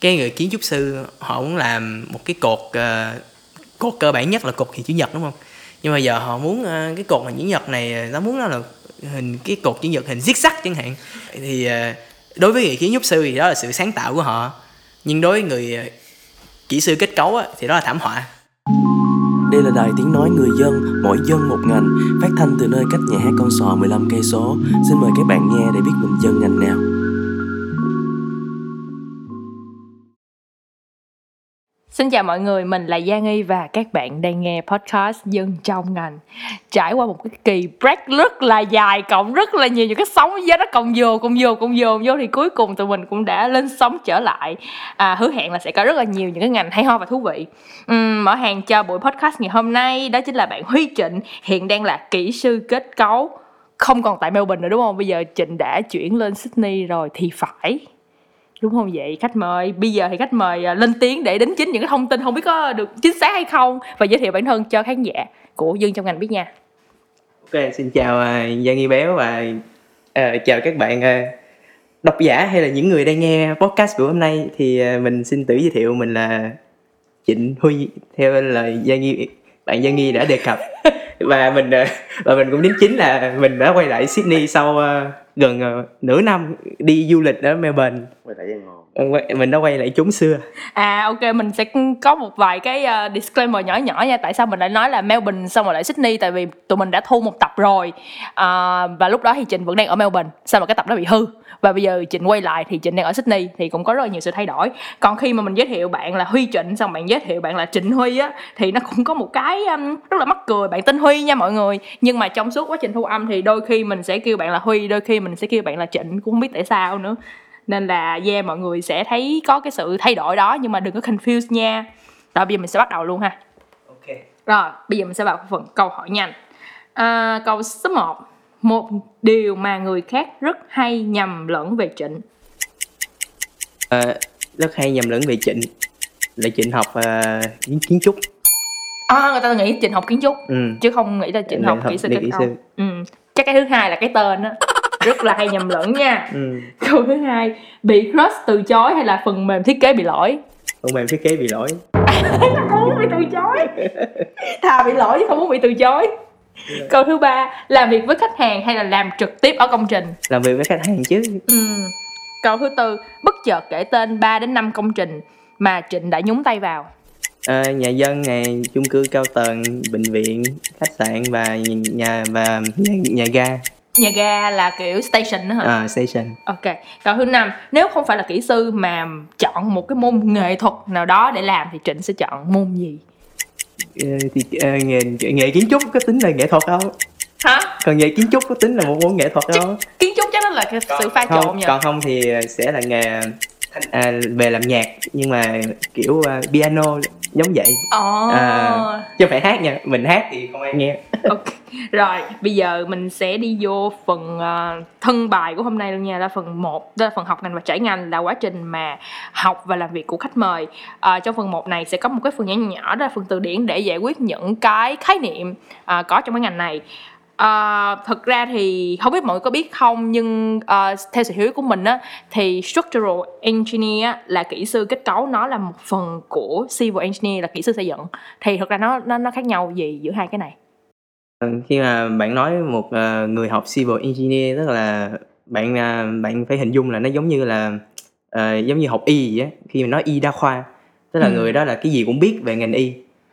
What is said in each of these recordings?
cái người kiến trúc sư họ muốn làm một cái cột uh, cột cơ bản nhất là cột hình chữ nhật đúng không nhưng mà giờ họ muốn uh, cái cột hình chữ nhật này ờ, nó muốn nó là hình cái cột chữ nhật hình zigzag chẳng hạn thì uh, đối với người kiến trúc sư thì đó là sự sáng tạo của họ nhưng đối với người uh, kỹ sư kết cấu á, thì đó là thảm họa đây là đài tiếng nói người dân, mỗi dân một ngành, phát thanh từ nơi cách nhà hát con sò 15 cây số. Xin mời các bạn nghe để biết mình dân ngành nào. Xin chào mọi người, mình là Giang Y và các bạn đang nghe podcast Dân trong ngành. Trải qua một cái kỳ break rất là dài cộng rất là nhiều những cái sóng gió nó cộng dồn, cộng dồn, cộng dồn vô thì cuối cùng tụi mình cũng đã lên sóng trở lại. À, Hứa hẹn là sẽ có rất là nhiều những cái ngành hay ho và thú vị. Uhm, Mở hàng cho buổi podcast ngày hôm nay đó chính là bạn Huy Trịnh Hiện đang là kỹ sư kết cấu. Không còn tại Melbourne nữa đúng không? Bây giờ Trịnh đã chuyển lên Sydney rồi thì phải đúng không? Vậy khách mời bây giờ thì khách mời à, lên tiếng để đính chính những cái thông tin không biết có được chính xác hay không và giới thiệu bản thân cho khán giả của dân trong ngành biết nha. Ok xin chào uh, Giang Nghi Béo và uh, chào các bạn uh, độc giả hay là những người đang nghe podcast của hôm nay thì uh, mình xin tự giới thiệu mình là Trịnh Huy theo lời Giang Nghi bạn Giang Nghi đã đề cập và mình và mình cũng đính chính là mình đã quay lại Sydney sau uh, gần uh, nửa năm đi du lịch ở Melbourne. Quay lại mình đã quay lại chúng xưa. À ok mình sẽ có một vài cái uh, disclaimer nhỏ nhỏ nha. Tại sao mình lại nói là Melbourne xong rồi lại Sydney? Tại vì tụi mình đã thu một tập rồi. Uh, và lúc đó thì Trịnh vẫn đang ở Melbourne sao mà cái tập đó bị hư và bây giờ Trịnh quay lại thì Trịnh đang ở Sydney thì cũng có rất là nhiều sự thay đổi. Còn khi mà mình giới thiệu bạn là Huy Trịnh xong bạn giới thiệu bạn là Trịnh Huy á thì nó cũng có một cái um, rất là mắc cười bạn tên Huy nha mọi người. Nhưng mà trong suốt quá trình thu âm thì đôi khi mình sẽ kêu bạn là Huy đôi khi mình sẽ kêu bạn là Trịnh cũng không biết tại sao nữa. Nên là yeah mọi người sẽ thấy có cái sự thay đổi đó nhưng mà đừng có confuse nha. Rồi bây giờ mình sẽ bắt đầu luôn ha. Ok. Rồi bây giờ mình sẽ vào phần câu hỏi nhanh. À, câu số 1 một điều mà người khác rất hay nhầm lẫn về trịnh. À, rất hay nhầm lẫn về trịnh. Là trịnh học uh, kiến trúc. À người ta nghĩ trịnh học kiến trúc ừ. chứ không nghĩ là trịnh học kỹ sư kết cấu. ừ. chắc cái thứ hai là cái tên á rất là hay nhầm lẫn nha. Ừ. câu thứ hai bị crush từ chối hay là phần mềm thiết kế bị lỗi? Phần mềm thiết kế bị lỗi. Không muốn bị từ chối. Thà bị lỗi chứ không muốn bị từ chối câu thứ ba làm việc với khách hàng hay là làm trực tiếp ở công trình làm việc với khách hàng chứ ừ. câu thứ tư bất chợt kể tên 3 đến 5 công trình mà trịnh đã nhúng tay vào à, nhà dân này chung cư cao tầng bệnh viện khách sạn và nhà và nhà, nhà ga nhà ga là kiểu station đó hả? À, station. Ok. Câu thứ năm, nếu không phải là kỹ sư mà chọn một cái môn nghệ thuật nào đó để làm thì Trịnh sẽ chọn môn gì? Thì uh, nghề nghề kiến trúc có tính là nghệ thuật không? Hả? Còn nghề kiến trúc có tính là một môn nghệ thuật không? Kiến trúc chắc là cái sự pha trộn nhỉ? Còn không thì sẽ là nghề à, về làm nhạc nhưng mà kiểu uh, piano giống vậy. Oh. à, chứ phải hát nha mình hát thì không ai nghe. Ok rồi bây giờ mình sẽ đi vô phần uh, thân bài của hôm nay luôn nha. Là phần 1 đó là phần học ngành và trải ngành là quá trình mà học và làm việc của khách mời. Uh, trong phần 1 này sẽ có một cái phần nhỏ nhỏ đó là phần từ điển để giải quyết những cái khái niệm uh, có trong cái ngành này À, thực ra thì không biết mọi người có biết không nhưng uh, theo sự hiểu của mình á thì structural engineer á, là kỹ sư kết cấu nó là một phần của civil engineer là kỹ sư xây dựng. Thì thực ra nó nó nó khác nhau gì giữa hai cái này? Ờ, khi mà bạn nói một uh, người học civil engineer tức là bạn uh, bạn phải hình dung là nó giống như là uh, giống như học y vậy á khi mà nói y đa khoa. Tức là ừ. người đó là cái gì cũng biết về ngành y.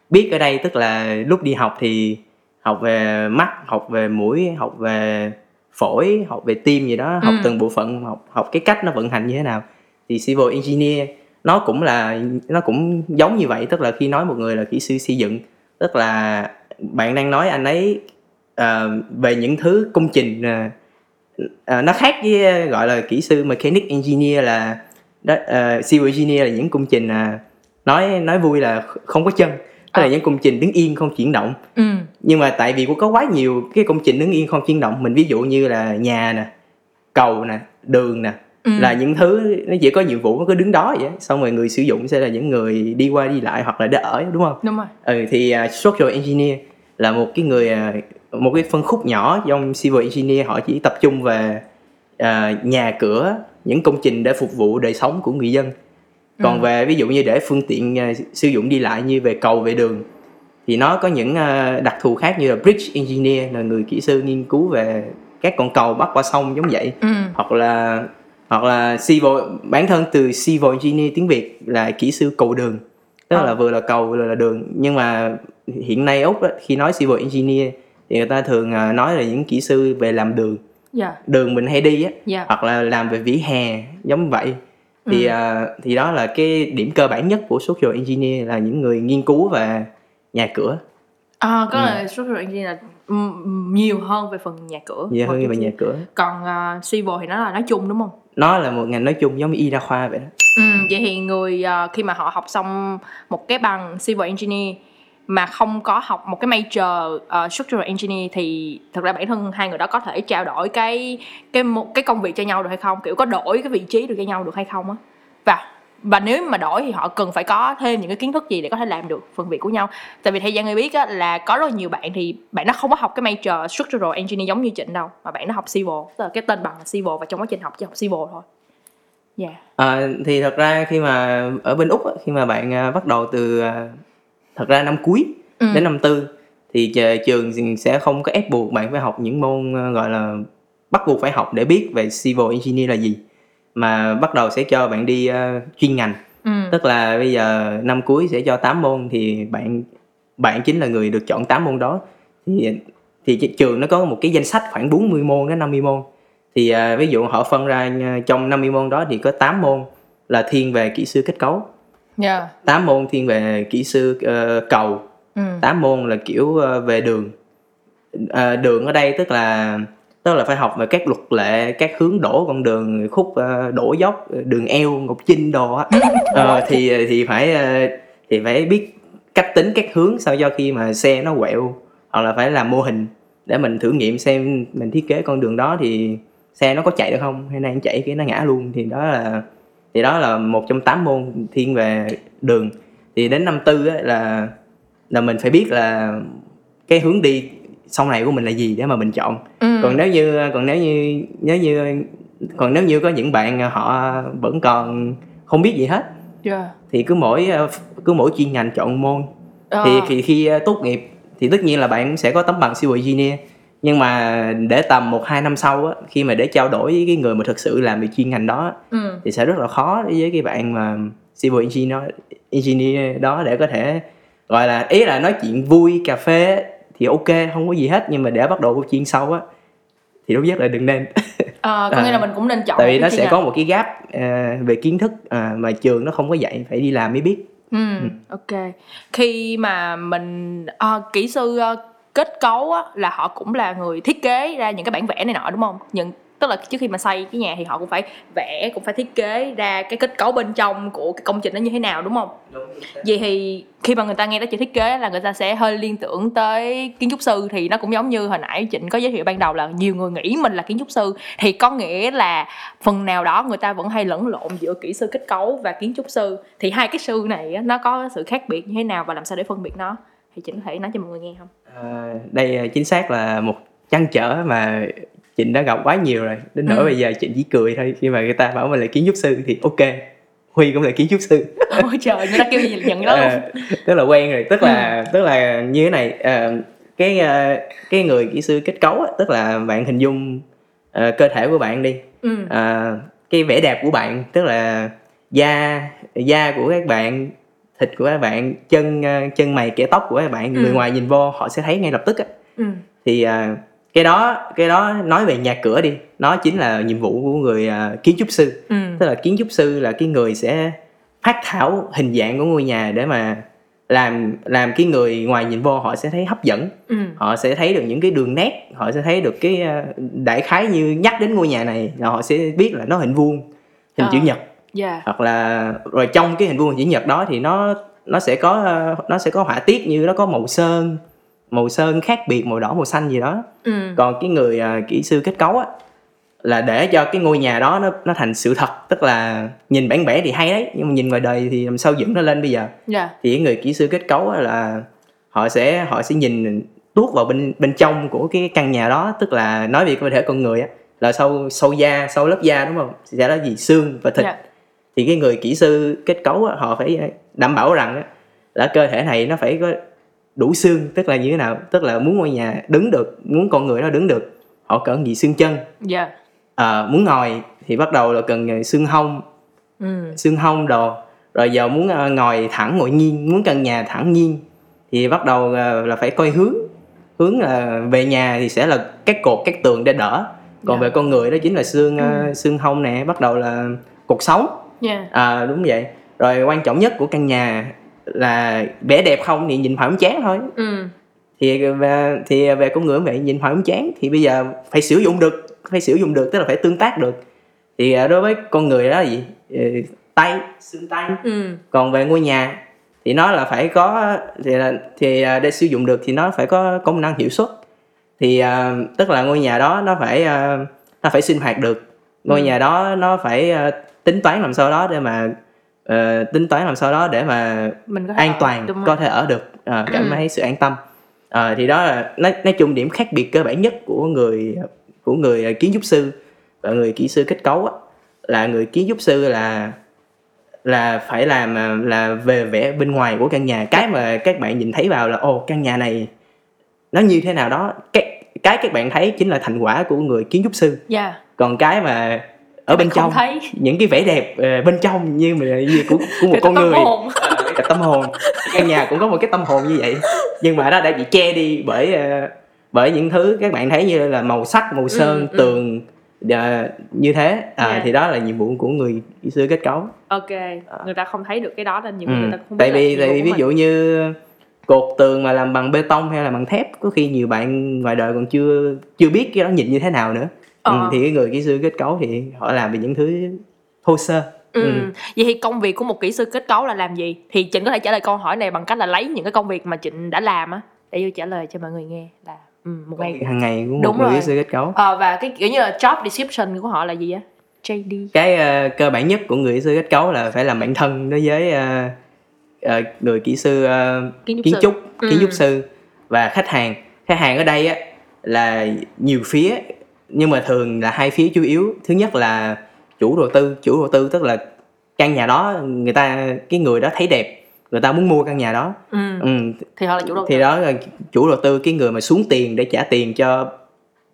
Biết ở đây tức là lúc đi học thì học về mắt học về mũi học về phổi học về tim gì đó học ừ. từng bộ phận học học cái cách nó vận hành như thế nào. Thì civil engineer nó cũng là nó cũng giống như vậy tức là khi nói một người là kỹ sư xây dựng. Tức là bạn đang nói anh ấy uh, về những thứ công trình uh, uh, nó khác với gọi là kỹ sư mechanic engineer là đó, uh, civil engineer là những công trình uh, nói nói vui là không có chân tức là những công trình đứng yên không chuyển động. Ừ. nhưng mà tại vì cũng có quá nhiều cái công trình đứng yên không chuyển động mình ví dụ như là nhà nè cầu nè đường nè ừ. là những thứ nó chỉ có nhiệm vụ nó cứ đứng đó vậy xong rồi người sử dụng sẽ là những người đi qua đi lại hoặc là để ở đúng không? Đúng rồi. Ừ thì uh, structural engineer là một cái người uh, một cái phân khúc nhỏ trong civil engineer họ chỉ tập trung về uh, nhà cửa những công trình để phục vụ đời sống của người dân còn Ừ. về ví dụ như để phương tiện à, sử dụng đi lại như về cầu về đường thì nó có những à, đặc thù khác như là bridge engineer là người kỹ sư nghiên cứu về các con cầu bắc qua sông giống vậy. Ừ. Hoặc là hoặc là civil bản thân từ civil engineer tiếng Việt là kỹ sư cầu đường tức Ờ. là vừa là cầu vừa là đường. Nhưng mà hiện nay úc á, khi nói civil engineer thì người ta thường à, nói là những kỹ sư về làm đường. Dạ. Đường mình hay đi á dạ. hoặc là làm về vỉa hè giống vậy thì Ừ. à, thì đó là cái điểm cơ bản nhất của social engineer là những người nghiên cứu về nhà cửa. À, có Ừ. là structural engineer là ừm, nhiều hơn về phần nhà cửa. Nhiều hơn về nhà cửa. còn uh, civil thì nó là nói chung đúng không? Nó là một ngành nói chung giống như y đa khoa vậy đó. Ừ, vậy thì người ờ, khi mà họ học xong một cái bằng civil engineer mà không có học một cái major uh, structural engineer thì thực ra bản thân hai người đó có thể trao đổi cái cái một cái công việc cho nhau được hay không? Kiểu có đổi cái vị trí được cho nhau được hay không á? Và và nếu mà đổi thì họ cần phải có thêm những cái kiến thức gì để có thể làm được phần việc của nhau? Tại vì theo Giang người biết á, là có rất nhiều bạn thì bạn nó không có học cái major structural engineer giống như Trịnh đâu mà bạn nó học civil tức là cái tên bằng là civil và trong quá trình học chỉ học civil thôi. Yeah. À, thì thật ra khi mà ở bên úc á, khi mà bạn à, bắt đầu từ à, thật ra năm cuối Ừ. đến năm tư thì trường sẽ không có ép buộc bạn phải học những môn à, gọi là bắt buộc phải học để biết về civil engineer là gì mà bắt đầu sẽ cho bạn đi à, chuyên ngành ừ. tức là bây giờ năm cuối sẽ cho 8 môn thì bạn bạn chính là người được chọn 8 môn đó thì thì trường nó có một cái danh sách khoảng 40 môn đến 50 môn thì à, ví dụ họ phân ra trong 50 môn đó thì có 8 môn là thiên về kỹ sư kết cấu dạ. 8 môn thiên về kỹ sư ờ, cầu. Ừ. 8 môn là kiểu ờ, về đường. Ờ, đường ở đây tức là tức là phải học về các luật lệ các hướng đổ con đường khúc ờ, đổ dốc đường eo ngọc chinh đồ á. Ờ, thì thì phải ờ, thì phải biết cách tính các hướng sao cho khi mà xe nó quẹo hoặc là phải làm mô hình để mình thử nghiệm xem mình thiết kế con đường đó thì xe nó có chạy được không hay đang chạy cái nó ngã luôn. Thì đó là thì đó là một trong tám môn thiên về đường thì đến năm tư á, là là mình phải biết là cái hướng đi sau này của mình là gì để mà mình chọn Ừ. còn nếu như còn nếu như nếu như còn nếu như có những bạn họ vẫn còn không biết gì hết Dạ. thì cứ mỗi ờ, cứ mỗi chuyên ngành chọn môn Ờ. thì khi, khi ờ, tốt nghiệp thì tất nhiên là bạn sẽ có tấm bằng civil engineer nhưng mà để tầm một hai năm sau á, khi mà để trao đổi với cái người mà thực sự làm về chuyên ngành đó ừ. thì sẽ rất là khó đối với cái bạn mà civil engineer, engineer đó để có thể gọi là ý là nói chuyện vui cà phê thì ok không có gì hết nhưng mà để bắt đầu câu chuyên sâu á thì tốt nhất là đừng nên Ờ, có nghĩa À. là mình cũng nên chọn tại vì nó sẽ chuyên có ngành. một cái gap ờ, về kiến thức ờ, mà trường nó không có dạy phải đi làm mới biết ừ. ok khi mà mình ờ, kỹ sư ờ, kết cấu á, là họ cũng là người thiết kế ra những cái bản vẽ này nọ đúng không? Những tức là trước khi mà xây cái nhà thì họ cũng phải vẽ cũng phải thiết kế ra cái kết cấu bên trong của cái công trình nó như thế nào đúng không? Vậy thì khi mà người ta nghe tới chữ thiết kế là người ta sẽ hơi liên tưởng tới kiến trúc sư thì nó cũng giống như hồi nãy trịnh có giới thiệu ban đầu là nhiều người nghĩ mình là kiến trúc sư thì có nghĩa là phần nào đó người ta vẫn hay lẫn lộn giữa kỹ sư kết cấu và kiến trúc sư. Thì hai cái sư này nó có sự khác biệt như thế nào và làm sao để phân biệt nó? Thì trịnh có thể nói cho mọi người nghe không Ờ, đây ờ, chính xác là một trăn trở mà Trịnh đã gặp quá nhiều rồi. Đến nỗi Ừ. bây giờ Trịnh chỉ cười thôi khi mà người ta bảo mình là kiến trúc sư thì ok Huy cũng là kiến trúc sư. Ôi trời người ta kêu gì nhận đó Ờ, tức là quen rồi tức là tức là như thế này ờ, cái cái người kỹ sư kết cấu á, tức là bạn hình dung ờ, cơ thể của bạn đi. Ừ. Ờ, cái vẻ đẹp của bạn tức là da da của các bạn thịt của các bạn chân ờ, chân mày kẻ tóc của các bạn Ừ. người ngoài nhìn vô họ sẽ thấy ngay lập tức á. Ừ. Thì à, cái đó cái đó nói về nhà cửa đi. Nó chính là nhiệm vụ của người à, kiến trúc sư. Ừ. Tức là kiến trúc sư là cái người sẽ phát thảo hình dạng của ngôi nhà để mà làm làm cái người ngoài nhìn vô họ sẽ thấy hấp dẫn. Ừ. Họ sẽ thấy được những cái đường nét họ sẽ thấy được cái đại khái như nhắc đến ngôi nhà này là họ sẽ biết là nó hình vuông hình Ờ. chữ nhật dạ. Hoặc là rồi trong cái hình vuông chữ nhật đó thì nó nó sẽ có ờ, nó sẽ có họa tiết như nó có màu sơn màu sơn khác biệt màu đỏ màu xanh gì đó. Ừ. Còn cái người à, kỹ sư kết cấu á là để cho cái ngôi nhà đó nó nó thành sự thật tức là nhìn bản vẽ thì hay đấy nhưng mà nhìn ngoài đời thì làm sao dựng nó lên bây giờ? Dạ. Thì cái người kỹ sư kết cấu là họ sẽ họ sẽ nhìn tuốt vào bên bên trong của cái căn nhà đó tức là nói về cơ thể con người á là sâu sâu da sâu lớp da đúng không? Sẽ là gì? Xương và thịt. Dạ thì cái người kỹ sư kết cấu á, họ phải đảm bảo rằng là cơ thể này nó phải có đủ xương tức là như thế nào? Tức là muốn ngôi nhà đứng được muốn con người nó đứng được họ cần gì? Xương chân. Dạ. Ờ, muốn ngồi thì bắt đầu là cần xương hông. Ừ. Xương hông đồ. Rồi giờ muốn ờ, ngồi thẳng ngồi nghiêng muốn căn nhà thẳng nghiêng thì bắt đầu ờ, là phải coi hướng. Hướng là về nhà thì sẽ là các cột các tường để đỡ. Còn Dạ. về con người đó chính là xương ờ, xương hông nè bắt đầu là cột sống dạ. À, đúng vậy. Rồi quan trọng nhất của căn nhà là vẻ đẹp không thì nhìn phải không chán thôi. Ừ. Thì về thì về con người vậy nhìn phải không chán thì bây giờ phải sử dụng được phải sử dụng được tức là phải tương tác được. Thì à, đối với con người đó là gì? Ờ, tay xương tay. Ừ. Còn về ngôi nhà thì nó là phải có thì là thì à, để sử dụng được thì nó phải có công năng hiệu suất. Thì à, tức là ngôi nhà đó nó phải à, nó phải sinh hoạt được. Ngôi Ừ. nhà đó nó phải à, tính toán làm sao đó để mà ờ, tính toán làm sao đó để mà mình có an toàn có thể ở được ờ, cảm Ừ. thấy sự an tâm. Ờ, thì đó là nói, nói chung điểm khác biệt cơ bản nhất của người của người kiến trúc sư và người kỹ sư kết cấu á, là người kiến trúc sư là là phải làm là về vẻ bên ngoài của căn nhà. Cái mà các bạn nhìn thấy vào là ồ căn nhà này nó như thế nào đó? Cái cái các bạn thấy chính là thành quả của người kiến trúc sư. Dạ. Còn cái mà ở bên trong. thấy. Những cái vẻ đẹp ờ, bên trong như mà như của, của một con tâm người. hồn. Cái tâm hồn. Căn nhà cũng có một cái tâm hồn như vậy. Nhưng mà nó đã bị che đi bởi ờ, bởi những thứ các bạn thấy như là màu sắc màu sơn ừ. tường ờ, như thế. À, Yeah. thì đó là nhiệm vụ của người kỹ sư kết cấu. Ok. Người ta không thấy được cái đó nên nhiều Ừ. người ta không tại biết vì tại vì ví dụ như cột tường mà làm bằng bê tông hay là bằng thép có khi nhiều bạn ngoài đời còn chưa chưa biết cái đó nhìn như thế nào nữa Ờ. ừ, thì cái người kỹ sư kết cấu thì họ làm về những thứ thô sơ Ừ. Ừ. Vậy thì công việc của một kỹ sư kết cấu là làm gì? Thì Trịnh có thể trả lời câu hỏi này bằng cách là lấy những cái công việc mà Trịnh đã làm á để vô trả lời cho mọi người nghe là ừ, một ngày hàng ngày của một Đúng người rồi. kỹ sư kết cấu Ờ, và cái kiểu như là job description của họ là gì á? JD. cái ờ, cơ bản nhất của người kỹ sư kết cấu là phải làm bản thân đối với ờ, ờ, người kỹ sư ờ, Kiến trúc kiến sư. trúc Ừ. kiến trúc sư và khách hàng khách hàng ở đây á là nhiều phía nhưng mà thường là hai phía chủ yếu. Thứ nhất là chủ đầu tư. Chủ đầu tư tức là căn nhà đó người ta cái người đó thấy đẹp người ta muốn mua căn nhà đó. Ừ. ừ, Thì họ là chủ đầu tư. thì đó là chủ đầu tư cái người mà xuống tiền để trả tiền cho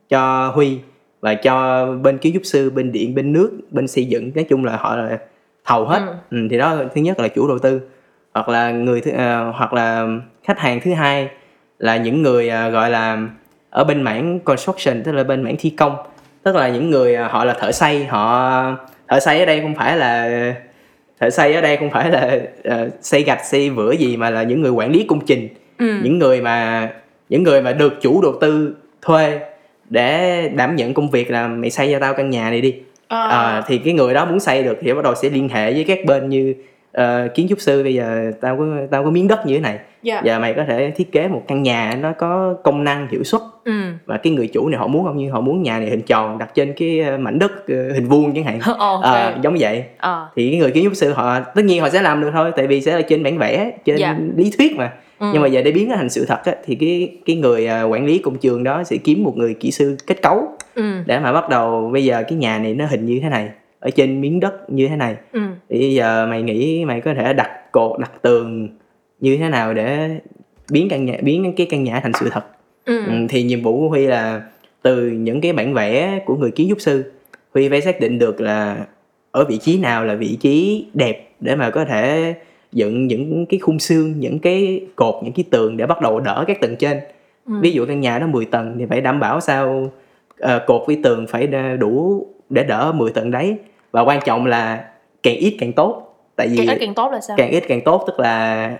cho Huy và cho bên kiến trúc sư bên điện bên nước bên xây dựng. Nói chung là họ là thầu hết. Ừ. thì đó thứ nhất là chủ đầu tư. Hoặc là người thứ à, hoặc là khách hàng thứ hai là những người à, gọi là ở bên mảng construction tức là bên mảng thi công tức là những người à, họ là thợ xây họ thợ xây ở đây không phải là thợ xây ở đây không phải là ờ, xây gạch xây vữa gì mà là những người quản lý công trình Ừ. những người mà những người mà được chủ đầu tư thuê để đảm nhận công việc là mày xây cho tao căn nhà này đi Ờ. à, thì cái người đó muốn xây được thì bắt đầu sẽ liên hệ với các bên như ờ, kiến trúc sư bây giờ tao có tao có miếng đất như thế này Dạ. giờ mày có thể thiết kế một căn nhà nó có công năng hiệu suất Ừ. và cái người chủ này họ muốn không như họ muốn nhà này hình tròn đặt trên cái ờ, mảnh đất ờ, hình vuông chẳng hạn ok. Ờ, giống vậy Ờ. thì cái người kiến trúc sư họ tất nhiên họ sẽ làm được thôi tại vì sẽ là trên bản vẽ trên Dạ. lý thuyết mà Ừ. nhưng mà giờ để biến nó thành sự thật á, thì cái cái người quản lý công trường đó sẽ kiếm một người kỹ sư kết cấu Ừ. để mà bắt đầu bây giờ cái nhà này nó hình như thế này ở trên miếng đất như thế này Ừ. thì bây giờ mày nghĩ mày có thể đặt cột đặt tường như thế nào để biến căn nhà biến cái căn nhà thành sự thật Ừ. ừ, thì nhiệm vụ của huy là từ những cái bản vẽ của người kiến trúc sư huy phải xác định được là ở vị trí nào là vị trí đẹp để mà có thể dựng những cái khung xương những cái cột những cái tường để bắt đầu đỡ các tầng trên Ừ. ví dụ căn nhà nó 10 tầng thì phải đảm bảo sao ờ, cột với tường phải đủ để đỡ 10 tầng đấy và quan trọng là càng ít càng tốt tại vì Càng ít càng tốt là sao? càng ít càng tốt tức là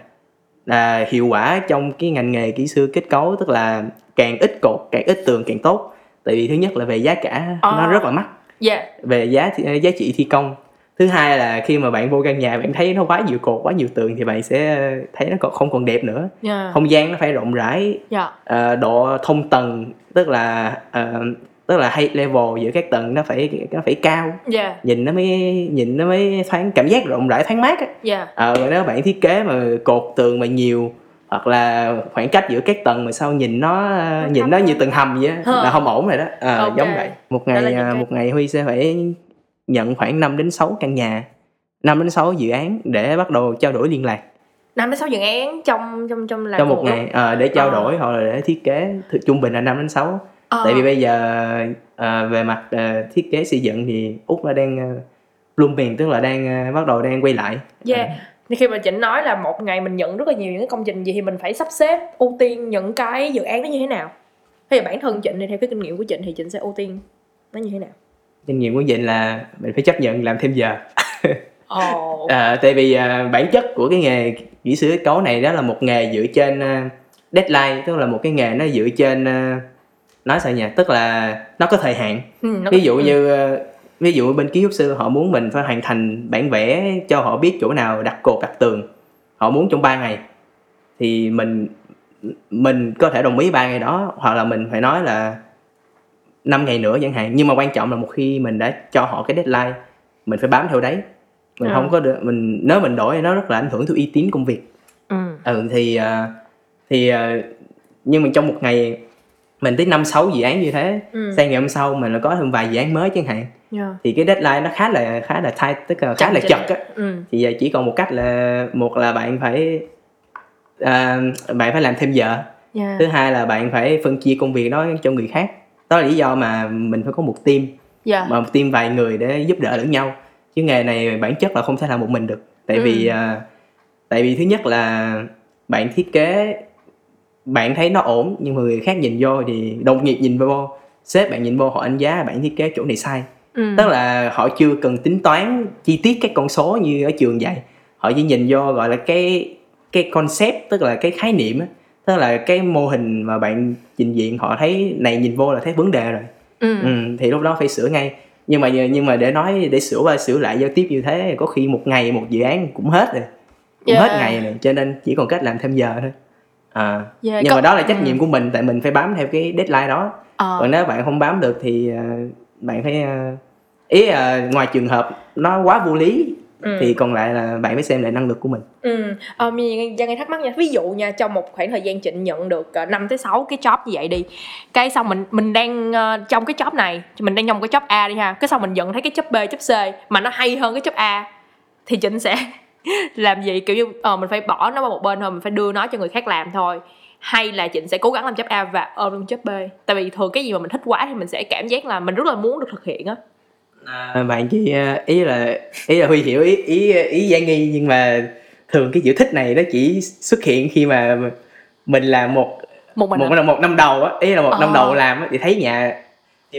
là hiệu quả trong cái ngành nghề kỹ sư kết cấu tức là càng ít cột càng ít tường càng tốt tại vì thứ nhất là về giá cả À. nó rất là mắc Dạ. về giá thi- giá trị thi công thứ hai là khi mà bạn vô căn nhà bạn thấy nó quá nhiều cột quá nhiều tường thì bạn sẽ thấy nó còn không còn đẹp nữa Dạ. không gian nó phải rộng rãi Dạ. ờ, độ thông tầng tức là ờ, tức là height level giữa các tầng nó phải nó phải cao. Dạ. nhìn nó mới nhìn nó mới thoáng cảm giác rộng rãi thoáng mát á. Dạ. ờ nếu bạn thiết kế mà cột tường mà nhiều hoặc là khoảng cách giữa các tầng mà sao nhìn nó Nó nhìn nó như tầng hầm vậy á, là không ổn rồi đó. Ờ, Ok. giống vậy. Một ngày à, cái- một ngày huy sẽ phải nhận khoảng 5 đến 6 căn nhà 5 đến 6 dự án để bắt đầu trao đổi liên lạc. Năm đến sáu dự án trong trong trong là trong một ngày ờ, để trao đổi hoặc là để thiết kế trung bình là 5 đến 6 Ờ. tại vì bây giờ ờ, về mặt ờ, thiết kế xây dựng thì úc là đang uh, blooming tức là đang ờ, bắt đầu đang quay lại Yeah. Thì khi mà Trịnh nói là một ngày mình nhận rất là nhiều những cái công trình gì thì mình phải sắp xếp ưu tiên những cái dự án đó như thế nào? Là bản thân Trịnh thì theo cái kinh nghiệm của Trịnh thì Trịnh sẽ ưu tiên nó như thế nào? kinh nghiệm của Vịnh là mình phải chấp nhận làm thêm giờ Ồ. À, tại vì à, bản chất của cái nghề kỹ sư kết cấu này đó là một nghề dựa trên à, deadline tức là một cái nghề nó dựa trên à, nói sao nhỉ tức là nó có thời hạn Ừ, nó ví dụ ừ. như à, ví dụ bên kiến trúc sư họ muốn mình phải hoàn thành bản vẽ cho họ biết chỗ nào đặt cột đặt tường họ muốn trong 3 ngày thì mình mình có thể đồng ý ba ngày đó hoặc là mình phải nói là 5 ngày nữa chẳng hạn nhưng mà quan trọng là một khi mình đã cho họ cái deadline mình phải bám theo đấy mình À. không có được mình nếu mình đổi nó rất là ảnh hưởng tới uy tín công việc Ừ. ừ thì à, thì à, nhưng mà trong một ngày mình tới năm sáu dự án như thế Ừ. sang ngày hôm sau mình là có thêm vài dự án mới chẳng hạn Yeah. thì cái deadline nó khá là khá là tight tức là khá Chặt là chật á Ừ. thì giờ chỉ còn một cách là một là bạn phải à, bạn phải làm thêm giờ Yeah. thứ hai là bạn phải phân chia công việc đó cho người khác đó là lý do mà mình phải có một team Yeah. mà một team vài người để giúp đỡ lẫn nhau chứ nghề này bản chất là không thể làm một mình được tại vì Ừ. à, tại vì thứ nhất là bạn thiết kế bạn thấy nó ổn nhưng mà người khác nhìn vô thì đồng nghiệp nhìn vô sếp bạn nhìn vô họ đánh giá bạn thiết kế chỗ này sai. Ừ. tức là họ chưa cần tính toán chi tiết các con số như ở trường dạy. Họ chỉ nhìn vô gọi là cái cái concept tức là cái khái niệm á. Tức là cái mô hình mà bạn trình diện họ thấy này nhìn vô là thấy vấn đề rồi. Ừ. ừ, thì lúc đó phải sửa ngay. Nhưng mà nhưng mà để nói để sửa qua sửa lại giao tiếp như thế có khi một ngày một dự án cũng hết rồi. Cũng Yeah. hết ngày rồi cho nên chỉ còn cách làm thêm giờ thôi à, Yeah, nhưng có- mà đó là trách nhiệm của mình tại mình phải bám theo cái deadline đó. Ờ. còn nếu bạn không bám được thì ờ, bạn phải ờ, ý là ngoài trường hợp nó quá vô lý Ừ. thì còn lại là bạn phải xem lại năng lực của mình. Ừ, um, Giang ngay thắc mắc nha. Ví dụ nha, trong một khoảng thời gian Trịnh nhận được uh, 5 tới 6 cái job như vậy đi Cái xong mình mình đang uh, trong cái job này Mình đang trong cái job A đi ha Cái xong mình nhận thấy cái job B, job C Mà nó hay hơn cái job A Thì Trịnh sẽ làm gì Kiểu như ờ, mình phải bỏ nó qua một bên thôi Mình phải đưa nó cho người khác làm thôi hay là Trịnh sẽ cố gắng làm job A và ôm luôn job B Tại vì thường cái gì mà mình thích quá thì mình sẽ cảm giác là mình rất là muốn được thực hiện á à, bạn chỉ ờ, ý là ý là huy hiểu ý ý ý giai nghi nhưng mà thường cái chữ thích này nó chỉ xuất hiện khi mà mình làm một Một mình một à? là một năm đầu á ý là một năm Ờ. đầu làm á thì thấy nhà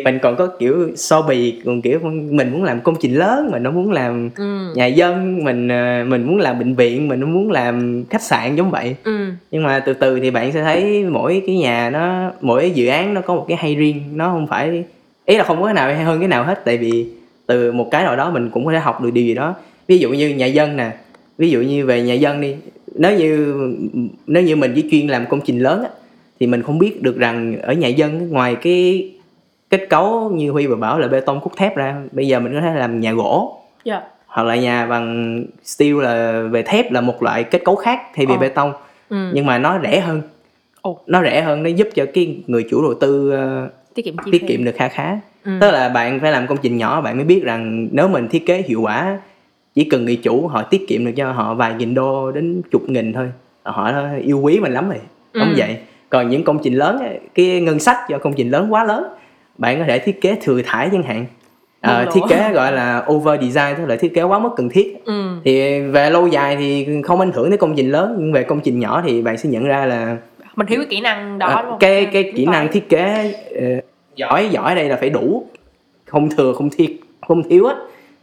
mình còn có kiểu so bì còn kiểu mình muốn làm công trình lớn mình nó muốn làm ừ. nhà dân mình ờ, mình muốn làm bệnh viện mình muốn làm khách sạn giống vậy Ừ. nhưng mà từ từ thì bạn sẽ thấy mỗi cái nhà nó mỗi dự án nó có một cái hay riêng nó không phải ý là không có cái nào hay hơn cái nào hết tại vì từ một cái nào đó mình cũng có thể học được điều gì đó ví dụ như nhà dân nè ví dụ như về nhà dân đi nếu như nếu như mình chỉ chuyên làm công trình lớn á, thì mình không biết được rằng ở nhà dân ngoài cái kết cấu như huy vừa bảo là bê tông cốt thép ra bây giờ mình có thể làm nhà gỗ Dạ. hoặc là nhà bằng steel là về thép là một loại kết cấu khác thay vì Ờ. bê tông Ừ. nhưng mà nó rẻ hơn Ồ. nó rẻ hơn nó giúp cho cái người chủ đầu tư ờ, Tiết kiệm chi tiết kiệm được kha khá Ừ. tức là bạn phải làm công trình nhỏ bạn mới biết rằng nếu mình thiết kế hiệu quả chỉ cần người chủ họ tiết kiệm được cho họ vài nghìn đô đến chục nghìn thôi họ yêu quý mình lắm rồi không Ừ. vậy còn những công trình lớn cái ngân sách cho công trình lớn quá lớn bạn có thể thiết kế thừa thải chẳng hạn nổ. thiết kế gọi là over design tức là thiết kế quá mức cần thiết Ừ. thì về lâu dài thì không ảnh hưởng tới công trình lớn nhưng về công trình nhỏ thì bạn sẽ nhận ra là Mình thiếu cái kỹ năng đó ờ, đúng không? cái Ừ, cái kỹ năng thiết kế ờ, giỏi giỏi đây là phải đủ không thừa không thiệt không thiếu á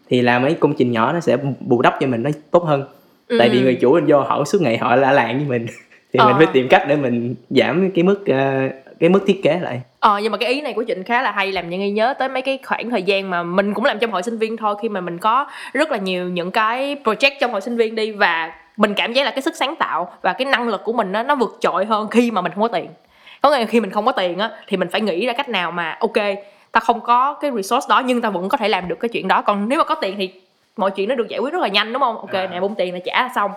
thì làm mấy công trình nhỏ nó sẽ bù đắp cho mình nó tốt hơn tại vì Ừ. người chủ vô họ suốt ngày họ la làng với mình thì Ờ. mình phải tìm cách để mình giảm cái mức ờ, cái mức thiết kế lại Ờ nhưng mà cái ý này của Trịnh khá là hay làm cho nghi nhớ tới mấy cái khoảng thời gian mà mình cũng làm trong hội sinh viên thôi khi mà mình có rất là nhiều những cái project trong hội sinh viên đi và mình cảm giác là cái sức sáng tạo và cái năng lực của mình nó nó vượt trội hơn khi mà mình không có tiền. Có nghĩa là khi mình không có tiền á thì mình phải nghĩ ra cách nào mà ok ta không có cái resource đó nhưng ta vẫn có thể làm được cái chuyện đó còn nếu mà có tiền thì mọi chuyện nó được giải quyết rất là nhanh đúng không ok À. nè bung tiền là trả xong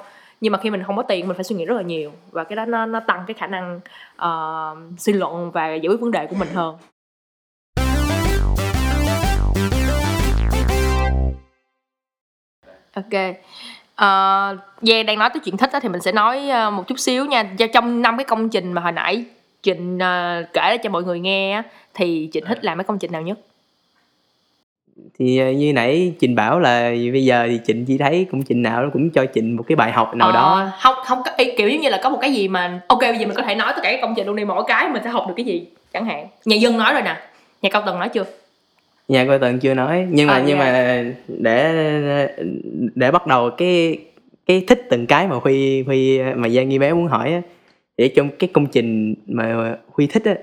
nhưng mà khi mình không có tiền mình phải suy nghĩ rất là nhiều. Và cái đó nó nó tăng cái khả năng ờ, suy luận và giải quyết vấn đề của mình hơn. Ok. Ờ, Giang đang nói tới chuyện thích á, thì mình sẽ nói ờ, một chút xíu nha. Do trong năm cái công trình mà hồi nãy Trịnh ờ, kể cho mọi người nghe á, thì Trịnh thích làm cái công trình nào nhất thì ờ, như nãy Trình bảo là bây giờ thì Trịnh chỉ thấy công trình nào nó cũng cho Trịnh một cái bài học nào Ờ, đó. không không có ý, kiểu giống như là có một cái gì mà ok bây giờ mình có thể nói tất cả các công trình luôn đi mỗi cái mình sẽ học được cái gì chẳng hạn. Nhà dân nói rồi nè nhà cao tầng nói chưa? Nhà coi tầng chưa nói nhưng mà À, nhưng dạ. mà để để bắt đầu cái cái thích từng cái mà Huy Huy mà Giang Nghi bé muốn hỏi á để trong cái công trình mà Huy thích á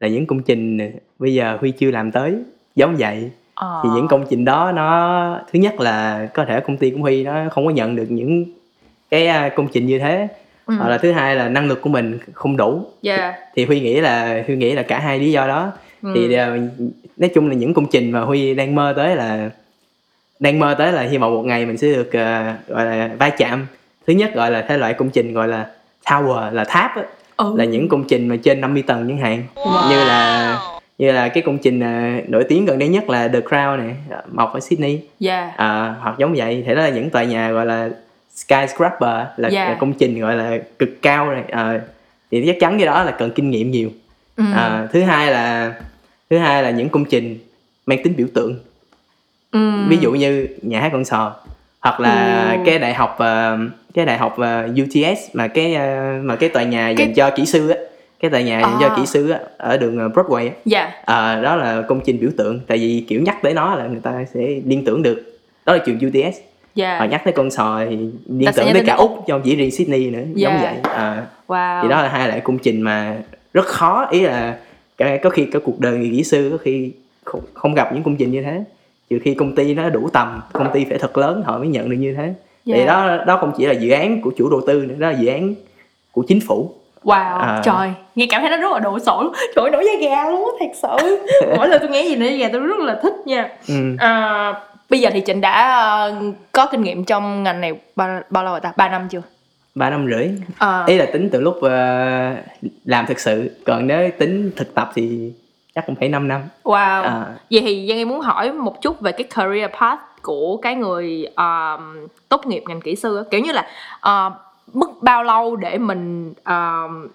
là những công trình bây giờ Huy chưa làm tới giống vậy Ờ. thì những công trình đó nó thứ nhất là có thể công ty của Huy nó không có nhận được những cái à, công trình như thế ừ. hoặc là thứ hai là năng lực của mình không đủ yeah. thì Huy nghĩ là Huy nghĩ là cả hai lý do đó ừ. thì ờ, nói chung là những công trình mà Huy đang mơ tới là đang mơ tới là hy vọng một ngày mình sẽ được ờ, gọi là va chạm thứ nhất gọi là thể loại công trình gọi là tower là tháp á, ừ. là những công trình mà trên 50 tầng chẳng hạn như là như là cái công trình ờ, nổi tiếng gần đây nhất là The Crown này mọc ở Sydney yeah. à, hoặc giống vậy thì đó là những tòa nhà gọi là skyscraper là Yeah. công trình gọi là cực cao này à, thì chắc chắn cái đó là cần kinh nghiệm nhiều ừ. à, thứ hai là thứ hai là những công trình mang tính biểu tượng ừ. ví dụ như nhà hát con sò hoặc là Ừ. cái đại học cái đại học UTS mà cái mà cái tòa nhà Cái- dành cho kỹ sư á cái tòa nhà À. cho kỹ sư á ở đường ờ, Broadway á yeah. à, đó là công trình biểu tượng tại vì kiểu nhắc tới nó là người ta sẽ liên tưởng được đó là trường UTS yeah. và nhắc tới con sò thì liên tưởng tới cả úc không chỉ riêng Sydney nữa giống Yeah. vậy à, wow thì đó là hai loại công trình mà rất khó ý là có khi cả cuộc đời người kỹ sư có khi không, không gặp những công trình như thế trừ khi công ty nó đủ tầm công ty phải thật lớn họ mới nhận được như thế thì Yeah. đó đó không chỉ là dự án của chủ đầu tư nữa đó là dự án của chính phủ Wow, À. trời, nghe cảm thấy nó rất là sộ luôn Trời ơi, nổi da gà luôn á, thật sự Mỗi lần tôi nghe gì nổi da gà tôi rất là thích nha ừ. à, Bây giờ thì Trịnh đã ờ, có kinh nghiệm trong ngành này bao, bao lâu rồi ta? 3 năm chưa? ba năm rưỡi À, ý là tính từ lúc ờ, làm thực sự còn nếu tính thực tập thì chắc cũng phải 5 năm wow à, Vậy thì Giang em muốn hỏi một chút về cái career path của cái người um, tốt nghiệp ngành kỹ sư. Kiểu như là uh, mất bao lâu để mình um,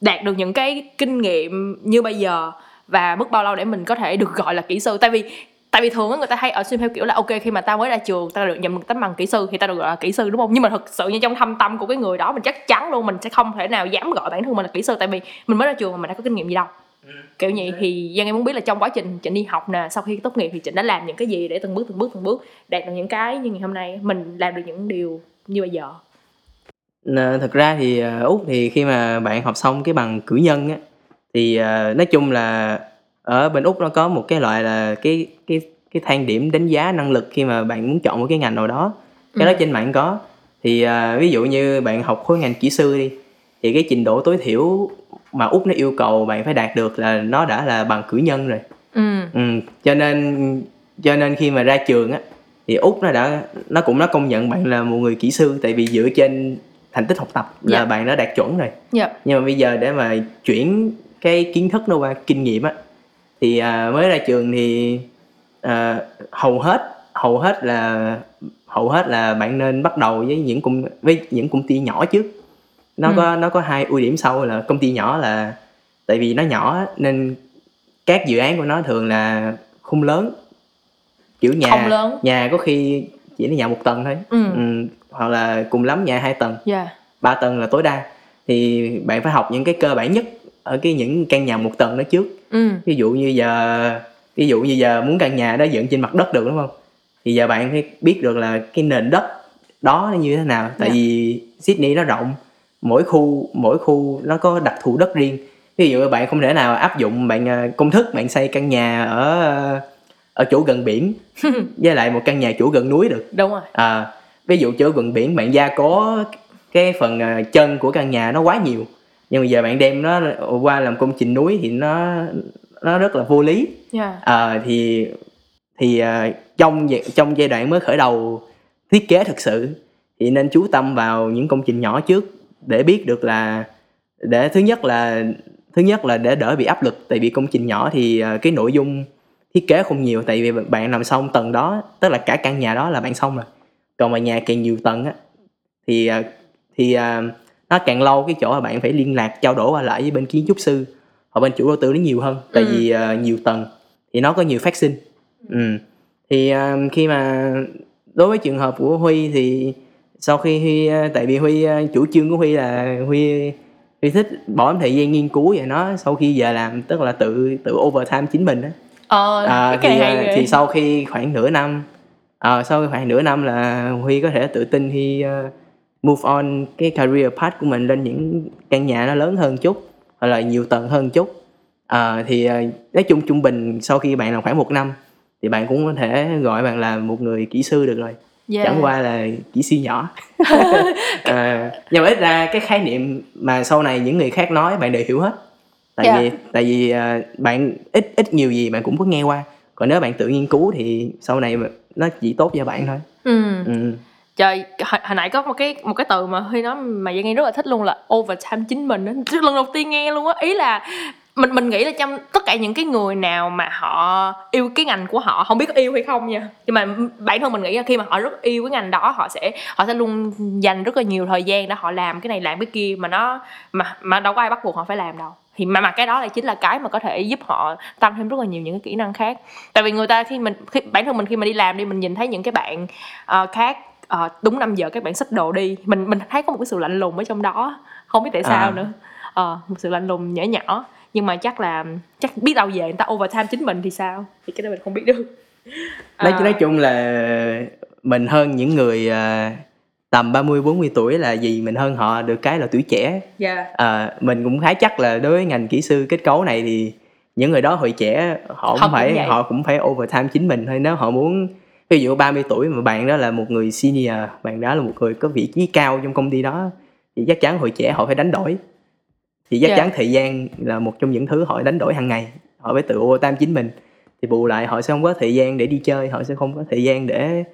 đạt được những cái kinh nghiệm như bây giờ và mất bao lâu để mình có thể được gọi là kỹ sư? Tại vì tại vì thường người ta hay ở xuyên theo kiểu là ok khi mà tao mới ra trường tao được nhận một tấm bằng kỹ sư thì tao được gọi là kỹ sư đúng không? Nhưng mà thực sự như trong thâm tâm của cái người đó mình chắc chắn luôn mình sẽ không thể nào dám gọi bản thân mình là kỹ sư tại vì mình mới ra trường mà mình đã có kinh nghiệm gì đâu. Kiểu vậy thì Giang em muốn biết là trong quá trình Trịnh đi học nè sau khi tốt nghiệp thì Trịnh đã làm những cái gì để từng bước từng bước từng bước đạt được những cái như ngày hôm nay mình làm được những điều như bây giờ Thực ra thì ờ, út thì khi mà bạn học xong cái bằng cử nhân á thì ờ, nói chung là ở bên úc nó có một cái loại là cái cái cái thang điểm đánh giá năng lực khi mà bạn muốn chọn một cái ngành nào đó. Cái đó Ừ. trên mạng có. Thì ờ, ví dụ như bạn học khối ngành kỹ sư đi thì cái trình độ tối thiểu mà úc nó yêu cầu bạn phải đạt được là nó đã là bằng cử nhân rồi. Ừ. Ừ, cho nên cho nên khi mà ra trường á thì úc nó đã nó cũng nó công nhận bạn là một người kỹ sư tại vì dựa trên thành tích học tập là Dạ. bạn đã đạt chuẩn rồi. Dạ. Nhưng mà bây giờ để mà chuyển cái kiến thức nó qua kinh nghiệm á thì à, mới ra trường thì à, hầu hết hầu hết là hầu hết là bạn nên bắt đầu với những công với những công ty nhỏ trước. Nó Ừ. có nó có hai ưu điểm sau là công ty nhỏ là tại vì nó nhỏ nên các dự án của nó thường là không lớn. Kiểu nhà không lớn. nhà có khi chỉ là nhà một tầng thôi. Ừ. Ừ, hoặc là cùng lắm nhà hai tầng. Dạ. 3 tầng là tối đa. Thì bạn phải học những cái cơ bản nhất ở cái những căn nhà một tầng đó trước. Ừ. Ví dụ như giờ ví dụ như giờ muốn căn nhà đó dựng trên mặt đất được đúng không? Thì giờ bạn phải biết được là cái nền đất đó nó như thế nào. Tại Dạ. vì Sydney nó rộng. Mỗi khu mỗi khu nó có đặc thù đất riêng. Ví dụ bạn không thể nào áp dụng bạn à, công thức bạn xây căn nhà ở à, ở chỗ gần biển với lại một căn nhà chỗ gần núi được. Đúng rồi. À, ví dụ chỗ gần biển bạn gia cố cái phần à, chân của căn nhà nó quá nhiều. Nhưng mà giờ bạn đem nó qua làm công trình núi thì nó nó rất là vô lý. Dạ. À, thì thì à, trong trong giai đoạn mới khởi đầu thiết kế thực sự thì nên chú tâm vào những công trình nhỏ trước để biết được là để thứ nhất là thứ nhất là để đỡ bị áp lực tại vì công trình nhỏ thì à, cái nội dung thiết kế không nhiều. Tại vì bạn làm xong tầng đó tức là cả căn nhà đó là bạn xong rồi còn mà nhà càng nhiều tầng á thì à, thì à, nó càng lâu cái chỗ là bạn phải liên lạc trao đổi qua lại với bên kiến trúc sư hoặc bên chủ đầu tư nó nhiều hơn tại Ừ. vì à, nhiều tầng thì nó có nhiều phát sinh ừ. thì khi mà đối với trường hợp của huy thì sau khi huy tại vì huy chủ trương của huy là huy huy thích bỏ thời gian nghiên cứu về nó sau khi giờ làm tức là tự tự overtime chính mình á ờ à, cái thì, thì sau khi khoảng nửa năm à, sau khoảng nửa năm là huy có thể tự tin huy uh, move on cái career path của mình lên những căn nhà nó lớn hơn chút hoặc là nhiều tầng hơn chút. À, thì à, nói chung trung bình sau khi bạn làm khoảng một năm thì bạn cũng có thể gọi bạn là một người kỹ sư được rồi. Yeah. chẳng qua là kỹ sư nhỏ. À, nhưng mà ít ra cái khái niệm mà sau này những người khác nói bạn đều hiểu hết. Tại Dạ. vì tại vì à, bạn ít ít nhiều gì bạn cũng có nghe qua còn nếu bạn tự nghiên cứu thì sau này nó chỉ tốt cho bạn thôi. Ừ. ừ. trời hồi, hồi nãy có một cái một cái từ mà huy nói mà Giang nghe rất là thích luôn là overtime chính mình á. Chứ lần đầu tiên nghe luôn á. Ý là mình mình nghĩ là trong tất cả những cái người nào mà họ yêu cái ngành của họ không biết có yêu hay không nha. Nhưng mà bản thân mình nghĩ là khi mà họ rất yêu cái ngành đó họ sẽ họ sẽ luôn dành rất là nhiều thời gian để họ làm cái này làm cái kia mà nó mà mà đâu có ai bắt buộc họ phải làm đâu thì mà mà cái đó là chính là cái mà có thể giúp họ tăng thêm rất là nhiều những cái kỹ năng khác. Tại vì người ta khi mình khi, bản thân mình khi mà đi làm đi mình nhìn thấy những cái bạn ờ, khác ờ, đúng 5 giờ các bạn xách đồ đi mình mình thấy có một cái sự lạnh lùng ở trong đó. Không biết tại sao À. nữa. Ờ, một sự lạnh lùng nhỏ nhỏ. Nhưng mà chắc là chắc biết đâu về người ta overtime chính mình thì sao? Thì cái đó mình không biết được. Nói, nói chung là mình hơn những người à, tầm 30 40 tuổi là gì mình hơn họ được cái là tuổi trẻ. Dạ. À, mình cũng khá chắc là đối với ngành kỹ sư kết cấu này thì những người đó hồi trẻ họ Họ cũng cũng phải vậy. họ cũng phải overtime chính mình thôi. Nếu họ muốn ví dụ 30 tuổi mà bạn đó là một người senior bạn đó là một người có vị trí cao trong công ty đó thì chắc chắn hồi trẻ họ phải đánh đổi. Thì chắc Dạ. chắn thời gian là một trong những thứ họ đánh đổi hàng ngày. Họ phải tự overtime chính mình. Thì bù lại họ sẽ không có thời gian để đi chơi họ sẽ không có thời gian để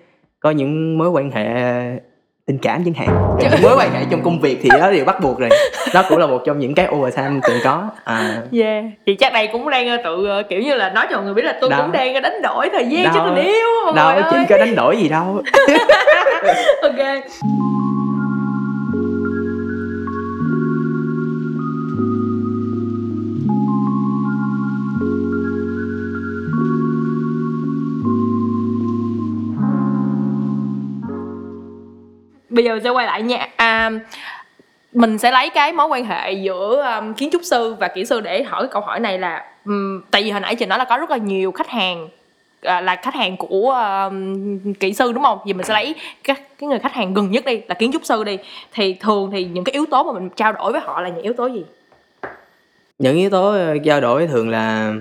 có những mối quan hệ tình cảm chẳng hạn. Mối quan hệ trong công việc thì đó đều bắt buộc rồi. Đó cũng là một trong những cái overtime cần có. À, Yeah. Thì chắc đây cũng đang ờ, tự ờ, kiểu như là nói cho mọi người biết là tôi Đâu. cũng đang đánh đổi thời gian Đâu. cho tình yêu đâu chứ có đánh đổi gì đâu. Ok bây giờ sẽ quay lại nha à, mình sẽ lấy cái mối quan hệ giữa um, kiến trúc sư và kỹ sư để hỏi câu hỏi này là um, tại vì hồi nãy chị nói là có rất là nhiều khách hàng à, là khách hàng của um, kỹ sư đúng không? Thì mình sẽ lấy các cái người khách hàng gần nhất đi là kiến trúc sư đi thì thường thì những cái yếu tố mà mình trao đổi với họ là những yếu tố gì? những yếu tố ờ, trao đổi thường là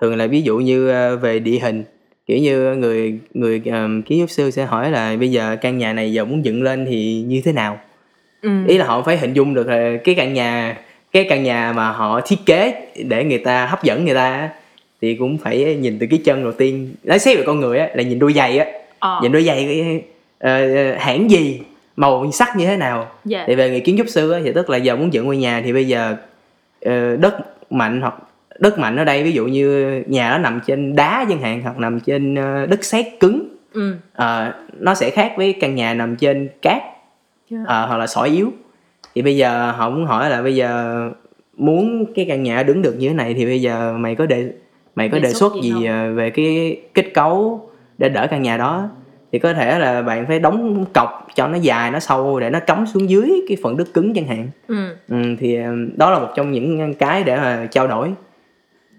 thường là ví dụ như ờ, về địa hình kiểu như người người um, kiến trúc sư sẽ hỏi là bây giờ căn nhà này giờ muốn dựng lên thì như thế nào Ừ. ý là họ phải hình dung được là cái căn nhà cái căn nhà mà họ thiết kế để người ta hấp dẫn người ta thì cũng phải nhìn từ cái chân đầu tiên nói xét về con người á là nhìn đôi giày á Ờ. nhìn đôi giày ờ, hãng gì màu sắc như thế nào Dạ. thì về người kiến trúc sư á, thì tức là giờ muốn dựng ngôi nhà thì bây giờ ờ, đất mạnh hoặc đất mạnh ở đây ví dụ như nhà nó nằm trên đá chẳng hạn hoặc nằm trên ờ, đất sét cứng Ừ. Ờ, nó sẽ khác với căn nhà nằm trên cát Yeah. ờ, hoặc là sỏi yếu thì bây giờ họ muốn hỏi là bây giờ muốn cái căn nhà đứng được như thế này thì bây giờ mày có đề mày có Đề đề xuất gì gì không? về cái kết cấu để đỡ căn nhà đó thì có thể là bạn phải đóng cọc cho nó dài nó sâu để nó cắm xuống dưới cái phần đất cứng chẳng hạn Ừ. ừ, thì đó là một trong những cái để mà trao đổi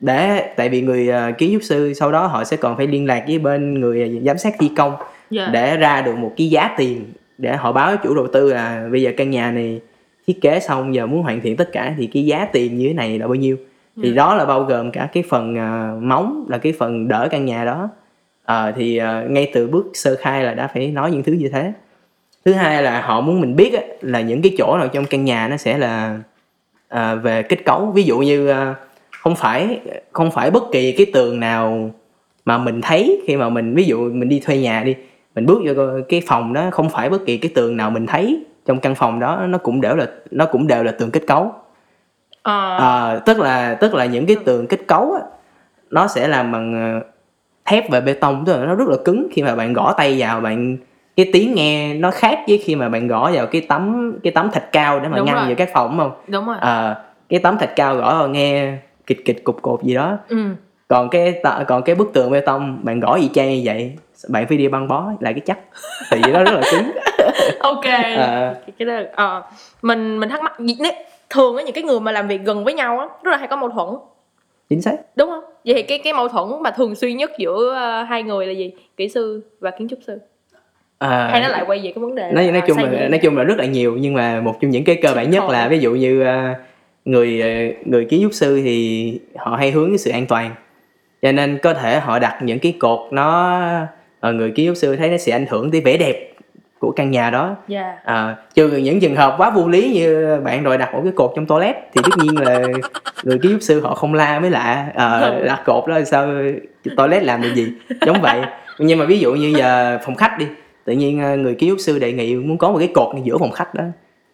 để tại vì người ờ, kiến trúc sư sau đó họ sẽ còn phải liên lạc với bên người giám sát thi công Dạ. để ra được một cái giá tiền để họ báo với chủ đầu tư là bây giờ căn nhà này thiết kế xong giờ muốn hoàn thiện tất cả thì cái giá tiền như thế này là bao nhiêu thì Ừ. đó là bao gồm cả cái phần ờ, móng là cái phần đỡ căn nhà đó Ờ, thì ờ, ngay từ bước sơ khai là đã phải nói những thứ như thế thứ hai là họ muốn mình biết á, là những cái chỗ nào trong căn nhà nó sẽ là à, về kết cấu ví dụ như à, không phải không phải bất kỳ cái tường nào mà mình thấy khi mà mình ví dụ mình đi thuê nhà đi mình bước vô cái phòng đó không phải bất kỳ cái tường nào mình thấy trong căn phòng đó nó cũng đều là nó cũng đều là tường kết cấu Ờ. à, tức là tức là những cái tường kết cấu á, nó sẽ làm bằng ờ, thép và bê tông tức là nó rất là cứng khi mà bạn gõ tay vào bạn cái tiếng nghe nó khác với khi mà bạn gõ vào cái tấm cái tấm thạch cao để mà Đúng ngăn rồi. vào các phòng đúng không đúng rồi Ờ, cái tấm thạch cao gõ vào nghe kịch kịch cục cột gì đó. Ừ. còn cái còn cái bức tường bê tông bạn gõ y chang như vậy bạn phải đi băng bó lại cái chắc. Tại vì nó rất là cứng. Ok. Ờ. cái đó ờ, mình mình thắc mắc nếu- thường á những cái người mà làm việc gần với nhau á rất là hay có mâu thuẫn. Chính xác. Đúng không? Vậy thì cái cái mâu thuẫn mà thường xuyên nhất giữa ờ, hai người là gì? Kỹ sư và kiến trúc sư. Ờ, hay nó lại quay về cái vấn đề nói nói à, chung là nói chung là rất là nhiều nhưng mà một trong những cái cơ bản nhất là ví dụ như ờ, người ờ, người kiến trúc sư thì họ hay hướng cái sự an toàn. Cho nên có thể họ đặt những cái cột nó ờ, người kiến trúc sư thấy nó sẽ ảnh hưởng tới vẻ đẹp của căn nhà đó. Dạ. à, trừ những trường hợp quá vô lý như bạn đòi đặt một cái cột trong toilet thì tất nhiên là người kiến trúc sư họ không la mới lạ. Ờ, đặt cột đó sao? Toilet làm được gì? Giống vậy. Nhưng mà ví dụ như giờ phòng khách đi tự nhiên người kiến trúc sư đề nghị muốn có một cái cột giữa phòng khách đó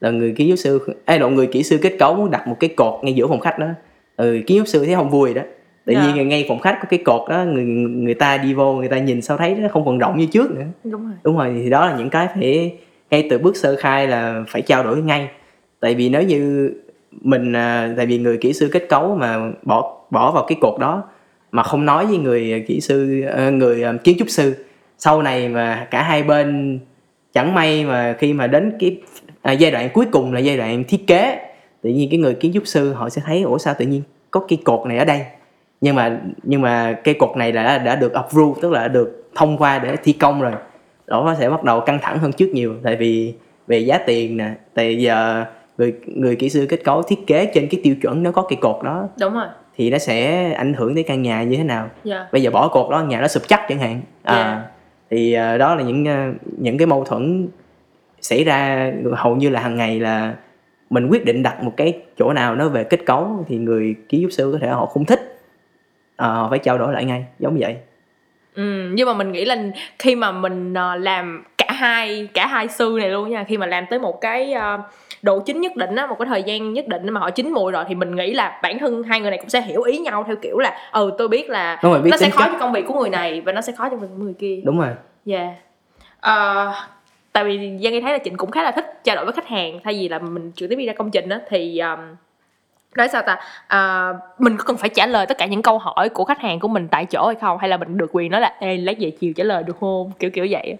là người kiến trúc sư ai độ người kỹ sư kết cấu muốn đặt một cái cột ngay giữa phòng khách đó. Ừ, kiến trúc sư thấy không vui đó. Tự Dạ. nhiên ngay phòng khách có cái cột đó người người ta đi vô người ta nhìn sao thấy nó không còn rộng như trước nữa. Đúng rồi. Đúng rồi thì đó là những cái phải ngay từ bước sơ khai là phải trao đổi ngay. Tại vì nếu như mình à, tại vì người kỹ sư kết cấu mà bỏ bỏ vào cái cột đó mà không nói với người kỹ sư ờ, người ờ, kiến trúc sư sau này mà cả hai bên chẳng may mà khi mà đến cái à, giai đoạn cuối cùng là giai đoạn thiết kế. Tự nhiên cái người kiến trúc sư họ sẽ thấy ủa sao tự nhiên có cái cột này ở đây? Nhưng mà nhưng mà cây cột này đã đã được approve tức là đã được thông qua để thi công rồi. Đó nó sẽ bắt đầu căng thẳng hơn trước nhiều tại vì về giá tiền nè tại giờ người người kỹ sư kết cấu thiết kế trên cái tiêu chuẩn nó có cây cột đó đúng rồi. thì nó sẽ ảnh hưởng tới căn nhà như thế nào. Dạ. Bây giờ bỏ cột đó nhà nó sụp chắc chẳng hạn. À, Dạ. thì à, đó là những à, những cái mâu thuẫn xảy ra hầu như là hàng ngày là mình quyết định đặt một cái chỗ nào nó về kết cấu thì người kiến trúc sư có thể họ không thích. À, họ phải trao đổi lại ngay giống vậy. Ừ, nhưng mà mình nghĩ là khi mà mình ờ, làm cả hai cả hai sư này luôn nha khi mà làm tới một cái ờ, độ chín nhất định á một cái thời gian nhất định mà họ chín mùi rồi thì mình nghĩ là bản thân hai người này cũng sẽ hiểu ý nhau theo kiểu là ừ tôi biết là đúng rồi biết nó sẽ khó cách cho công việc của người này và nó sẽ khó cho công việc của người kia. Đúng rồi. Dạ. Ờ, tại vì Giang nghe thấy là chị cũng khá là thích trao đổi với khách hàng thay vì là mình trực tiếp đi ra công trình á thì um, nói sao ta? À, mình có cần phải trả lời tất cả những câu hỏi của khách hàng của mình tại chỗ hay không? Hay là mình được quyền nói là ê lát về chiều trả lời được không? Kiểu kiểu vậy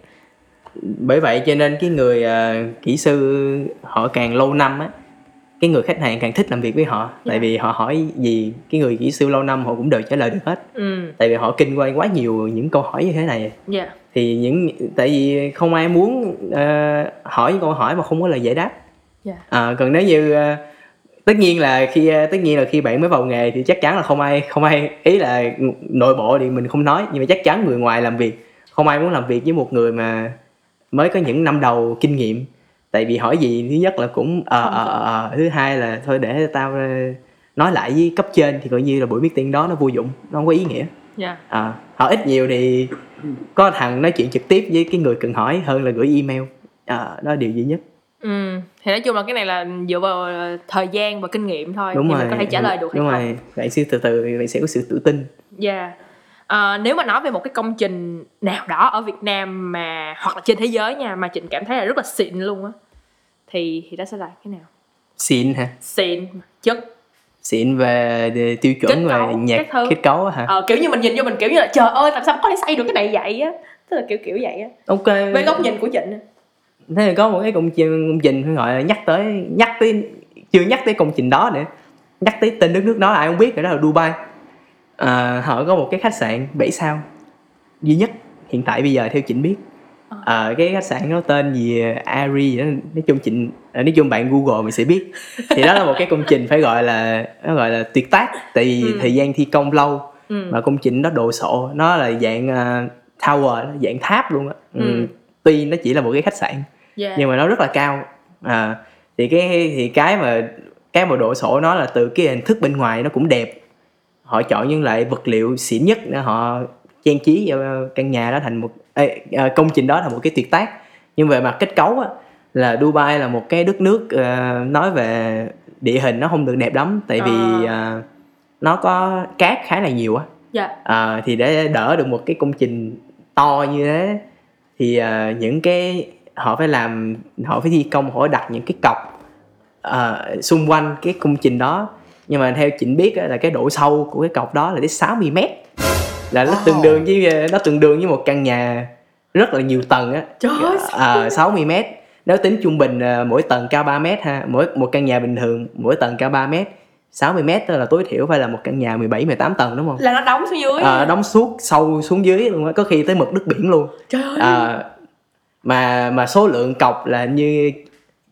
bởi vậy cho nên cái người uh, kỹ sư họ càng lâu năm á cái người khách hàng càng thích làm việc với họ. Tại Dạ. vì họ hỏi gì cái người kỹ sư lâu năm họ cũng đều trả lời được hết. Ừ. Tại vì họ kinh qua quá nhiều những câu hỏi như thế này. Dạ. Thì những tại vì không ai muốn ờ, hỏi những câu hỏi mà không có lời giải đáp. Dạ. À, còn nếu như ờ, tất nhiên là khi ờ, tất nhiên là khi bạn mới vào nghề thì chắc chắn là không ai không ai ý là nội bộ thì mình không nói nhưng mà chắc chắn người ngoài làm việc không ai muốn làm việc với một người mà mới có những năm đầu kinh nghiệm tại vì hỏi gì thứ nhất là cũng ờ Không ờ có. ờ, thứ hai là thôi để tao ờ, nói lại với cấp trên thì coi như là buổi meeting đó nó vô dụng nó không có ý nghĩa. Dạ. À, hỏi ít nhiều thì có thằng nói chuyện trực tiếp với cái người cần hỏi hơn là gửi email. À, đó là điều duy nhất. Ừ thì nói chung là cái này là dựa vào ờ, thời gian và kinh nghiệm thôi đúng thì rồi mình có thể trả lời được hay đúng không. Rồi bạn sẽ từ từ bạn sẽ có sự tự tin. Dạ. Ờ, nếu mà nói về một cái công trình nào đó ở Việt Nam mà hoặc là trên thế giới nha mà Trịnh cảm thấy là rất là xịn luôn á thì thì đó sẽ là cái nào? xịn hả? Xịn chất. Xịn về về tiêu chuẩn Kết về cấu, nhạc kết cấu hả? Ờ, kiểu như mình nhìn vô mình kiểu như là trời ơi làm sao có thể xây được cái này vậy á? Tức là kiểu kiểu vậy á. Ok. Với góc nhìn của Trịnh thế thì có một cái công trình công trình phải gọi là nhắc tới nhắc tới chưa nhắc tới công trình đó nữa. Nhắc tới tên đất nước đó ai không biết rồi đó là Dubai à, họ có một cái khách sạn 7 sao duy nhất hiện tại bây giờ theo Trịnh biết à, cái khách sạn nó tên gì Ari gì đó nói chung à, nói chung bạn Google mình sẽ biết thì đó là một cái công trình phải gọi là nó gọi là tuyệt tác tại vì Ừ. thời gian thi công lâu ừ. mà công trình đó đồ sộ nó là dạng à, tower dạng tháp luôn á ừ. Ừ. tuy nó chỉ là một cái khách sạn yeah. nhưng mà nó rất là cao à, thì cái thì cái mà cái mà độ sổ nó là từ cái hình thức bên ngoài nó cũng đẹp họ chọn những loại vật liệu xịn nhất để họ trang trí cho căn nhà đó thành một ê, à, công trình đó thành một cái tuyệt tác. Nhưng về mặt kết cấu á, là Dubai là một cái đất nước à, nói về địa hình nó không được đẹp lắm tại vì à, nó có cát khá là nhiều á. Dạ. À, thì để đỡ được một cái công trình to như thế thì ờ, những cái họ phải làm họ phải thi công họ đặt những cái cọc ờ, xung quanh cái công trình đó nhưng mà theo chỉnh biết á, là cái độ sâu của cái cọc đó là đến 60 mét. Là nó Wow. tương đương với nó tương đương với một căn nhà rất là nhiều tầng á. Trời ơi, à, 60 mét. Nếu tính trung bình à, mỗi tầng cao 3 mét ha mỗi một căn nhà bình thường mỗi tầng cao 3 mét 60 mét tức là tối thiểu phải là một căn nhà 17 18 tầng đúng không? là nó đóng xuống dưới. À, đóng suốt sâu xuống dưới luôn á có khi tới mực nước biển luôn. Trời ơi. À, mà mà số lượng cọc là như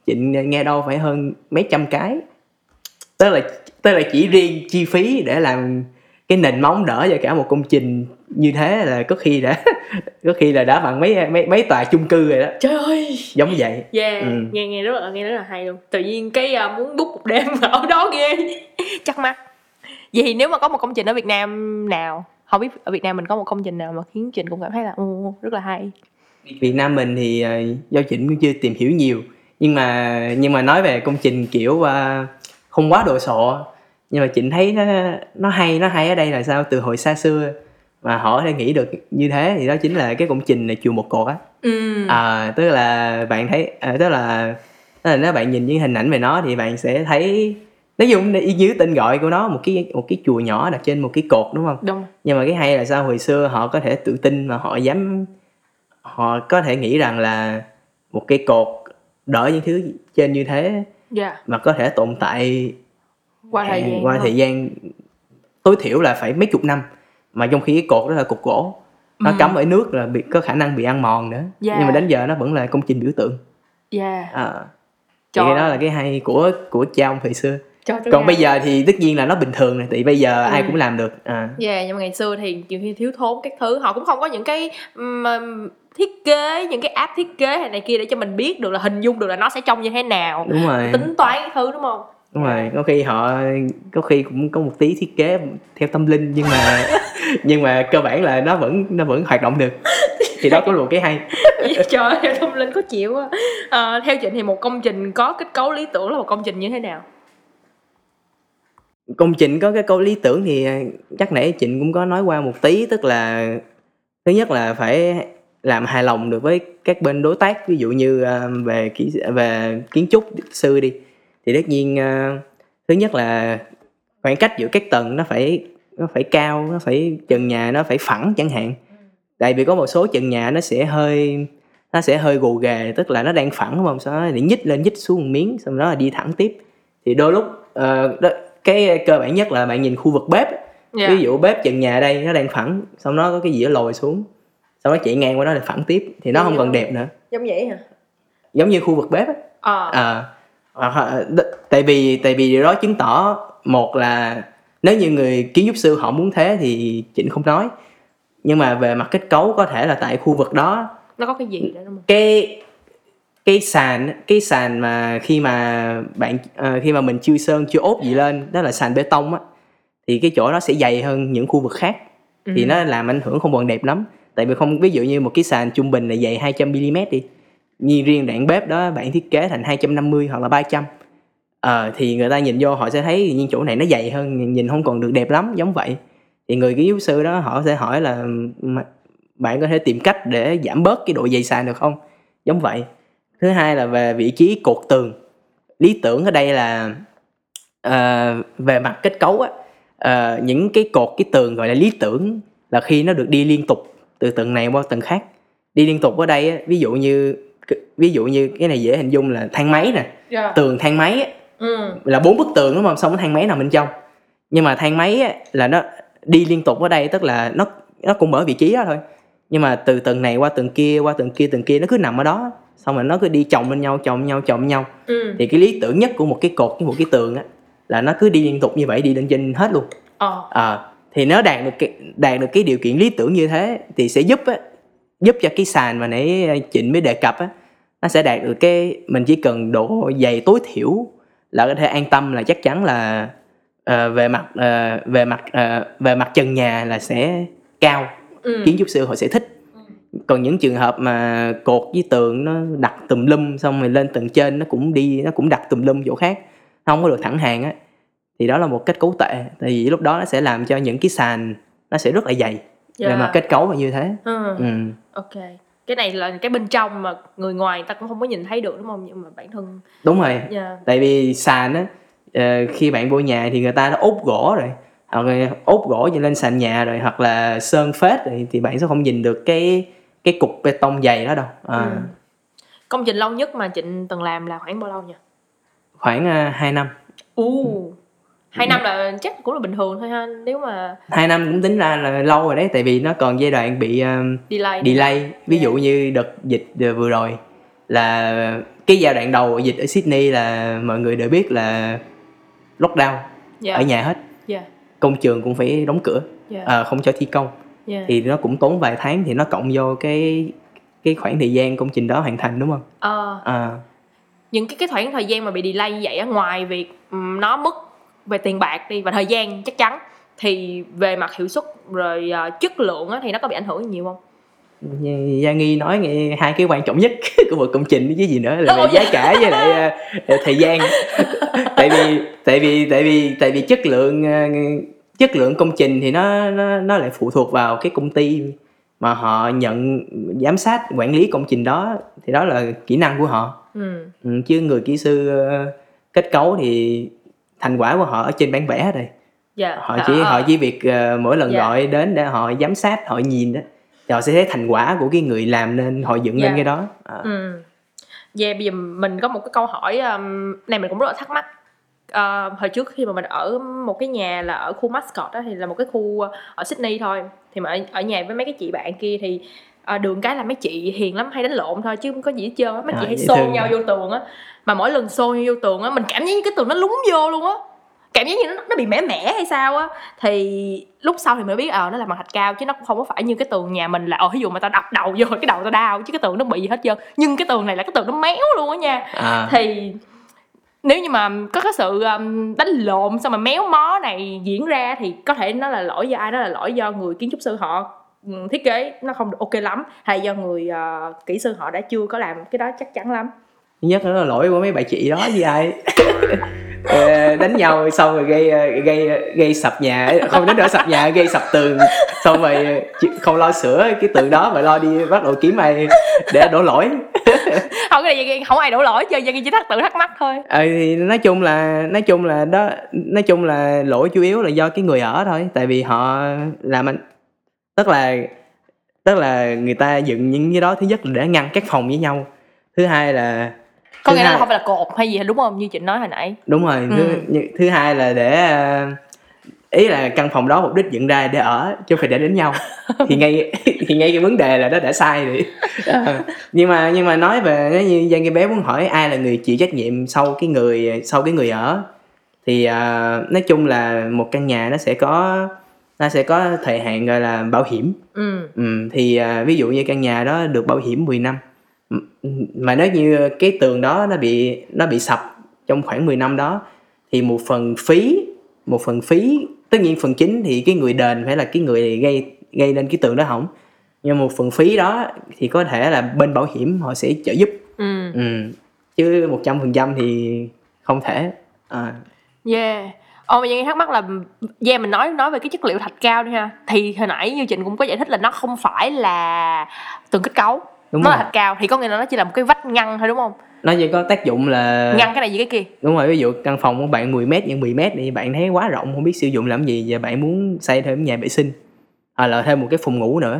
Trịnh nghe đâu phải hơn mấy trăm cái. Tức là tức là chỉ riêng chi phí để làm cái nền móng đỡ cho cả một công trình như thế là có khi đã có khi là đã bằng mấy mấy mấy tòa chung cư rồi đó. Trời ơi. Giống vậy. Yeah Ừ. nghe nghe rất là nghe rất là hay luôn. Tự nhiên cái à, muốn book một đêm ở đó ghê. Chắc mắt vậy thì nếu mà có một công trình ở Việt Nam nào không biết ở Việt Nam mình có một công trình nào mà khiến Trịnh cũng cảm thấy là ồ rất là hay. Việt Nam mình thì ờ, do Trịnh cũng chưa tìm hiểu nhiều. Nhưng mà nhưng mà nói về công trình kiểu ờ, không quá đồ sộ nhưng mà Trịnh thấy nó nó hay nó hay ở đây là sao? Từ hồi xa xưa mà họ đã nghĩ được như thế thì đó chính là cái công trình là chùa một cột á. Ừ. À, tức là bạn thấy à, tức là tức là nếu bạn nhìn những hình ảnh về nó thì bạn sẽ thấy nói chung y như tên gọi của nó một cái một cái chùa nhỏ đặt trên một cái cột đúng không? Đúng. Nhưng mà cái hay là sao? Hồi xưa họ có thể tự tin mà họ dám họ có thể nghĩ rằng là một cái cột đỡ những thứ trên như thế dạ. mà có thể tồn tại qua thời gian qua thời gian tối thiểu là phải mấy chục năm. Mà trong khi cái cột đó là cột gỗ. Nó Ừ. cắm ở nước là bị có khả năng bị ăn mòn nữa. Dạ. nhưng mà đến giờ nó vẫn là công trình biểu tượng. Dạ. À, thì cái đó là cái hay của của cha ông thời xưa. Còn bây giờ thì tất nhiên là nó bình thường rồi tại bây giờ ai Ừ. cũng làm được. À. Yeah, nhưng mà ngày xưa thì nhiều khi thiếu thốn các thứ. Họ cũng không có những cái ừm, thiết kế những cái app thiết kế hay này kia để cho mình biết được là hình dung được là nó sẽ trông như thế nào. Đúng rồi. Tính toán cái thứ đúng không đúng rồi có khi họ có khi cũng có một tí thiết kế theo tâm linh nhưng mà nhưng mà cơ bản là nó vẫn nó vẫn hoạt động được. Thì đó cũng là một cái hay. Trời ơi thông linh có chịu quá. À, theo chị thì một công trình có kết cấu lý tưởng là một công trình như thế nào? Công trình có cái câu lý tưởng thì à, chắc nãy Trịnh cũng có nói qua một tí tức là thứ nhất là phải làm hài lòng được với các bên đối tác ví dụ như à, về kỹ về kiến trúc sư đi thì tất nhiên à, thứ nhất là khoảng cách giữa các tầng nó phải nó phải cao nó phải trần nhà nó phải phẳng chẳng hạn. Tại vì có một số trần nhà nó sẽ hơi nó sẽ hơi gồ ghề tức là nó đang phẳng đúng không sau đó thì nhích lên nhích xuống một miếng xong đó là đi thẳng tiếp. Thì đôi lúc ờ, đó, cái cơ bản nhất là bạn nhìn khu vực bếp. Dạ. ví dụ bếp trần nhà đây nó đang phẳng xong nó có cái dĩa lồi xuống xong nó chạy ngang qua đó là phẳng tiếp thì nó Dạ, không còn đẹp nữa. Giống vậy hả? Giống như khu vực bếp á. Ờ. À, đ- tại vì tại vì điều đó chứng tỏ một là nếu như người kiến trúc sư họ muốn thế thì chỉnh không nói. Nhưng mà về mặt kết cấu có thể là tại khu vực đó. Nó có cái gì đó đúng không cái cái sàn cái sàn mà khi mà bạn ờ, khi mà mình chưa sơn chưa ốp gì lên đó là sàn bê tông á thì cái chỗ đó sẽ dày hơn những khu vực khác. Thì Ừ. nó làm ảnh hưởng không còn đẹp lắm. Tại vì không ví dụ như một cái sàn trung bình là dày 200 mm đi như riêng đoạn bếp đó bạn thiết kế thành 250 hoặc là 300 ờ thì người ta nhìn vô họ sẽ thấy những chỗ này nó dày hơn nhìn không còn được đẹp lắm giống vậy. Thì người kiến trúc sư đó họ sẽ hỏi là ừ, bạn có thể tìm cách để giảm bớt cái độ dày sàn được không? Giống vậy. Thứ hai là về vị trí cột tường. Lý tưởng ở đây là uh, về mặt kết cấu á uh, những cái cột cái tường gọi là lý tưởng là khi nó được đi liên tục từ tầng này qua tầng khác. Đi liên tục ở đây á, ví dụ như ví dụ như cái này dễ hình dung là thang máy nè Dạ. tường thang máy á, ừ. là bốn bức tường đúng không? Xong cái thang máy nằm bên trong. Nhưng mà thang máy á, là nó đi liên tục ở đây tức là nó nó cũng ở vị trí đó thôi. Nhưng mà từ tầng này qua tầng kia qua tầng kia tầng kia nó cứ nằm ở đó. Xong rồi nó cứ đi chồng lên nhau chồng nhau chồng nhau. Ừ. Thì cái lý tưởng nhất của một cái cột với một cái tường á là nó cứ đi liên tục như vậy đi lên trên hết luôn. Ờ. Ờ, thì nó đạt được cái đạt được cái điều kiện lý tưởng như thế thì sẽ giúp á giúp cho cái sàn mà nãy Trịnh mới đề cập á nó sẽ đạt được cái mình chỉ cần độ dày tối thiểu là có thể an tâm là chắc chắn là ờ, về mặt ờ, về mặt ờ, về mặt trần nhà là sẽ cao. Ừ. Kiến trúc sư họ sẽ thích. Còn những trường hợp mà cột với tường nó đặt tùm lum xong rồi lên tầng trên nó cũng đi nó cũng đặt tùm lum chỗ khác nó không có được thẳng hàng á thì đó là một kết cấu tệ. Tại vì lúc đó nó sẽ làm cho những cái sàn nó sẽ rất là dày. Dạ. về mặt kết cấu là như thế. Ừ. Ừ. ok cái này là cái bên trong mà người ngoài người ta cũng không có nhìn thấy được đúng không? Nhưng mà bản thân đúng rồi. Yeah. tại vì sàn á ờ, khi bạn vô nhà thì người ta đã ốp gỗ rồi. Hoặc là ốp gỗ cho lên sàn nhà rồi hoặc là sơn phết rồi thì bạn sẽ không nhìn được cái cái cục bê tông dày đó đâu. À, Ừ. công trình lâu nhất mà trịnh từng làm là khoảng bao lâu nhỉ? Khoảng uh, 2 năm. U hai năm là chắc cũng là bình thường thôi ha nếu mà hai năm cũng tính ra là lâu rồi đấy tại vì nó còn giai đoạn bị um, delay delay ví dụ như đợt dịch vừa rồi là cái giai đoạn đầu dịch ở Sydney là mọi người đều biết là lockdown yeah. ở nhà hết yeah. công trường cũng phải đóng cửa Yeah. à, không cho thi công Yeah. thì nó cũng tốn vài tháng thì nó cộng vô cái cái khoảng thời gian công trình đó hoàn thành đúng không Ờ, à, những cái cái khoảng thời gian mà bị delay như vậy á ngoài việc nó mất về tiền bạc đi và thời gian chắc chắn. Thì về mặt hiệu suất rồi ờ, chất lượng á, thì nó có bị ảnh hưởng nhiều không? Gia Nghi nói nghe hai cái quan trọng nhất của một công trình chứ gì nữa là về giá cả với lại ờ, thời gian. Tại vì tại vì tại vì tại vì chất lượng ờ, chất lượng công trình thì nó nó nó lại phụ thuộc vào cái công ty mà họ nhận giám sát quản lý công trình đó thì đó là kỹ năng của họ. Ừ. ừ, chứ người kỹ sư kết cấu thì thành quả của họ ở trên bản vẽ rồi dạ họ chỉ Ờ, họ chỉ việc ờ, mỗi lần Dạ. gọi đến để họ giám sát họ nhìn đó thì họ sẽ thấy thành quả của cái người làm nên họ dựng lên Dạ. cái đó à, Ừ. Dạ bây giờ mình có một cái câu hỏi um, này mình cũng rất là thắc mắc. Ờ, hồi trước khi mà mình ở một cái nhà là ở khu Mascot đó thì là một cái khu ở Sydney thôi thì mà ở, ở nhà với mấy cái chị bạn kia thì ờ, đường cái là mấy chị hiền lắm hay đánh lộn thôi chứ không có gì hết trơn á. Mấy À, chị hay xô nhau vô tường á. Mà mỗi lần xô nhau vô tường á mình cảm giác như cái tường nó lún vô luôn á. Cảm giác như nó, nó bị mẻ mẻ hay sao á. Thì lúc sau thì mới biết ờ nó là bằng thạch cao chứ nó cũng không có phải như cái tường nhà mình là ờ ví dụ mà tao đập đầu vô cái đầu tao đau chứ cái tường nó bị gì hết trơn. Nhưng cái tường này là cái tường nó méo luôn á nha. À, thì nếu như mà có cái sự đánh lộn xong mà méo mó này diễn ra thì có thể nó là lỗi do ai đó là lỗi do người kiến trúc sư họ thiết kế nó không được ok lắm. Hay do người ờ, kỹ sư họ đã chưa có làm cái đó chắc chắn lắm. Thứ nhất là lỗi của mấy bà chị đó với ai? Ờ, đánh nhau xong rồi gây ờ, gây gây sập nhà. Không đến nỗi sập nhà gây sập tường. Xong rồi không lo sửa cái tường đó mà lo đi bắt đầu kiếm ai để đổ lỗi. Không cái này không ai đổ lỗi cho dân chỉ thắc tự thắc mắc thôi. Ờ thì nói chung là nói chung là đó nói chung là lỗi chủ yếu là do cái người ở thôi. Tại vì họ làm anh tức là tức là người ta dựng những cái đó thứ nhất là để ngăn các phòng với nhau thứ hai là có thứ nghĩa là hai- không phải là cột hay gì đúng không? Như chị nói hồi nãy. Đúng rồi thứ, Ừ. như- thứ hai là để ờ, ý là căn phòng đó mục đích dựng ra để ở chứ không phải để đánh nhau. Thì ngay thì ngay cái vấn đề là nó đã sai rồi. Ờ, nhưng mà nhưng mà nói về nếu như Giang cái bé muốn hỏi ai là người chịu trách nhiệm sau cái người sau cái người ở thì ờ, nói chung là một căn nhà nó sẽ có nó sẽ có thời hạn gọi là bảo hiểm. Ừ. Ừ, thì à, ví dụ như căn nhà đó được bảo hiểm 10 năm mà nếu như cái tường đó nó bị nó bị sập trong khoảng 10 năm đó thì một phần phí một phần phí tất nhiên phần chính thì cái người đền phải là cái người gây gây nên cái tường đó hỏng. Nhưng một phần phí đó thì có thể là bên bảo hiểm họ sẽ trợ giúp. Ừ. Ừ. chứ một trăm phần trăm thì không thể. À, Yeah. Ồ mà Giang thắc mắc là yeah mình nói nói về cái chất liệu thạch cao đi ha. Thì hồi nãy như Trịnh cũng có giải thích là nó không phải là tường kết cấu. đúng nó rồi là thạch cao thì có nghĩa là nó chỉ là một cái vách ngăn thôi đúng không? nó chỉ có tác dụng là Ngăn cái này với cái kia. đúng rồi ví dụ căn phòng của bạn 10 mét nhân 10 mét thì bạn thấy quá rộng không biết sử dụng làm gì và bạn muốn xây thêm nhà vệ sinh hoặc là thêm một cái phòng ngủ nữa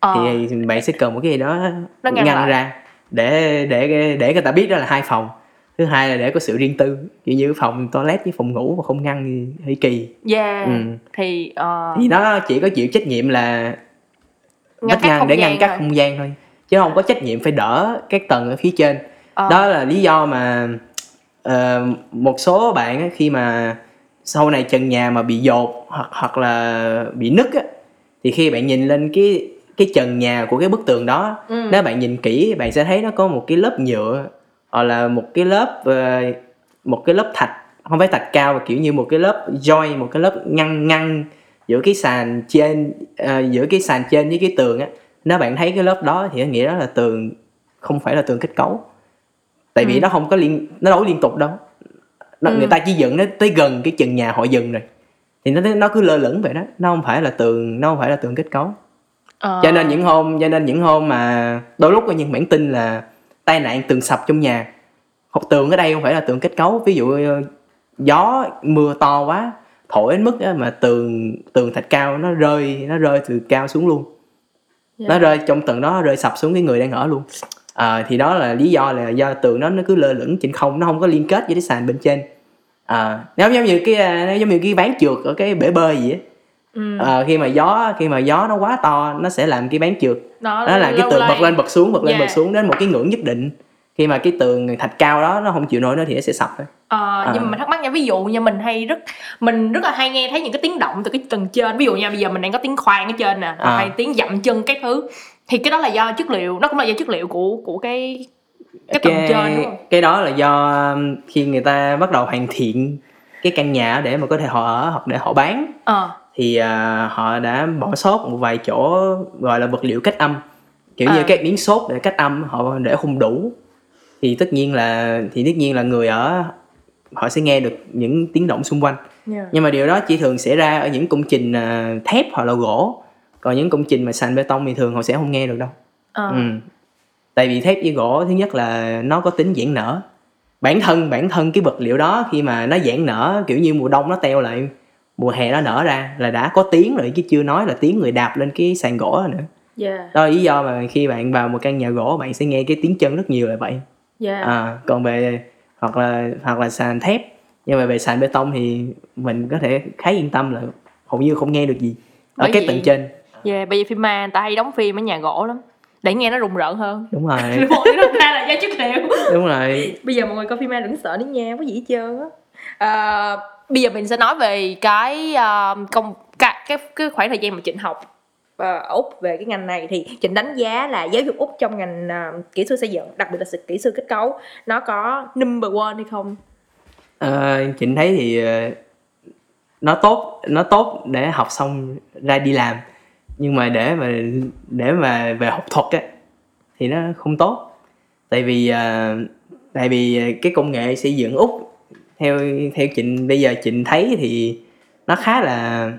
Ờ. thì bạn sẽ cần một cái gì đó Nó ngăn ngăn, lại. ra để để để người ta biết đó là hai phòng thứ hai là để có sự riêng tư kiểu như phòng toilet với phòng ngủ mà không ngăn thì hơi kỳ Yeah. Ừ. Thì ờ, thì nó chỉ có chịu trách nhiệm là ngăn ngăn để ngăn các không gian thôi chứ không có trách nhiệm phải đỡ các tầng ở phía trên Ờ. đó là lý do mà ờ, một số bạn á, khi mà sau này trần nhà mà bị dột hoặc hoặc là bị nứt á thì khi bạn nhìn lên cái cái trần nhà của cái bức tường đó Ừ. nếu bạn nhìn kỹ bạn sẽ thấy nó có một cái lớp nhựa hoặc là một cái lớp ờ, một cái lớp thạch không phải thạch cao mà kiểu như một cái lớp joint một cái lớp ngăn ngăn giữa cái sàn trên ờ, giữa cái sàn trên với cái tường á nếu bạn thấy cái lớp đó thì nghĩa đó là tường không phải là tường kết cấu tại vì Ừ. nó không có liên nó có liên tục đâu nó, Ừ. người ta chỉ dựng nó tới gần cái chân nhà họ dừng rồi thì nó nó cứ lơ lửng vậy đó nó không phải là tường nó không phải là tường kết cấu Ờ. cho nên những hôm cho nên những hôm mà đôi lúc có những bản tin là tai nạn tường sập trong nhà. Học tường ở đây không phải là tường kết cấu ví dụ ờ, gió mưa to quá thổi đến mức mà tường tường thạch cao nó rơi nó rơi từ cao xuống luôn. Dạ. nó rơi trong tầng đó rơi sập xuống cái người đang ở luôn. À, thì đó là lý do là do tường nó nó cứ lơ lửng trên không nó không có liên kết với cái sàn bên trên. À, nó giống như cái à, nó giống như cái ván trượt ở cái bể bơi gì á Ừ. à, khi mà gió khi mà gió nó quá to nó sẽ làm cái ván trượt đó, là cái lâu tường nay- bật lên bật xuống bật lên Dạ. bật xuống đến một cái ngưỡng nhất định khi mà cái tường thạch cao đó nó không chịu nổi nữa thì nó sẽ sập thôi Ờ, nhưng À. mà mình thắc mắc nha ví dụ như mình hay rất mình rất là hay nghe thấy những cái tiếng động từ cái tầng trên ví dụ nha bây giờ mình đang có tiếng khoan ở trên nè À. hay tiếng dậm chân các thứ thì cái đó là do chất liệu nó cũng là do chất liệu của của cái cái tầng trên đúng không cái đó là do um, khi người ta bắt đầu hoàn thiện cái căn nhà để mà có thể họ ở hoặc để họ bán ờ thì à, họ đã bỏ sót một vài chỗ gọi là vật liệu cách âm. Kiểu như À. các miếng xốp để cách âm họ để không đủ. Thì tất nhiên là thì tất nhiên là người ở họ sẽ nghe được những tiếng động xung quanh. Yeah. nhưng mà điều đó chỉ thường xảy ra ở những công trình à, thép hoặc là gỗ. Còn những công trình mà sàn bê tông thì thường họ sẽ không nghe được đâu. Ờ. Ừ. tại vì thép với gỗ thứ nhất là nó có tính giãn nở. Bản thân bản thân cái vật liệu đó khi mà nó giãn nở kiểu như mùa đông nó teo lại mùa hè nó nở ra là đã có tiếng rồi chứ chưa nói là tiếng người đạp lên cái sàn gỗ đó nữa. Yeah đó là lý do mà khi bạn vào một căn nhà gỗ bạn sẽ nghe cái tiếng chân rất nhiều là vậy. Yeah à, còn về hoặc là hoặc là sàn thép. Nhưng mà về sàn bê tông thì mình có thể khá yên tâm là hầu như không nghe được gì ở Bởi cái tầng trên. Yeah bây giờ phim ma người ta hay đóng phim ở nhà gỗ lắm. Để nghe nó rùng rợn hơn. Đúng rồi. Đúng Thực ra là do chất liệu. Đúng rồi. Bây giờ mọi người coi phim ma đừng sợ đến nha có gì hết trơn á. À, bây giờ mình sẽ nói về cái uh, công cái, cái cái khoảng thời gian mà trịnh học à, ở úc về cái ngành này. Thì trịnh đánh giá là giáo dục úc trong ngành uh, kỹ sư xây dựng đặc biệt là sự kỹ sư kết cấu nó có number one hay không? Ờ, Trịnh thấy thì uh, nó tốt nó tốt để học xong ra đi làm. Nhưng mà để mà để mà về học thuật á thì nó không tốt. Tại vì uh, tại vì cái công nghệ xây dựng úc theo theo Trịnh bây giờ Trịnh thấy thì nó khá là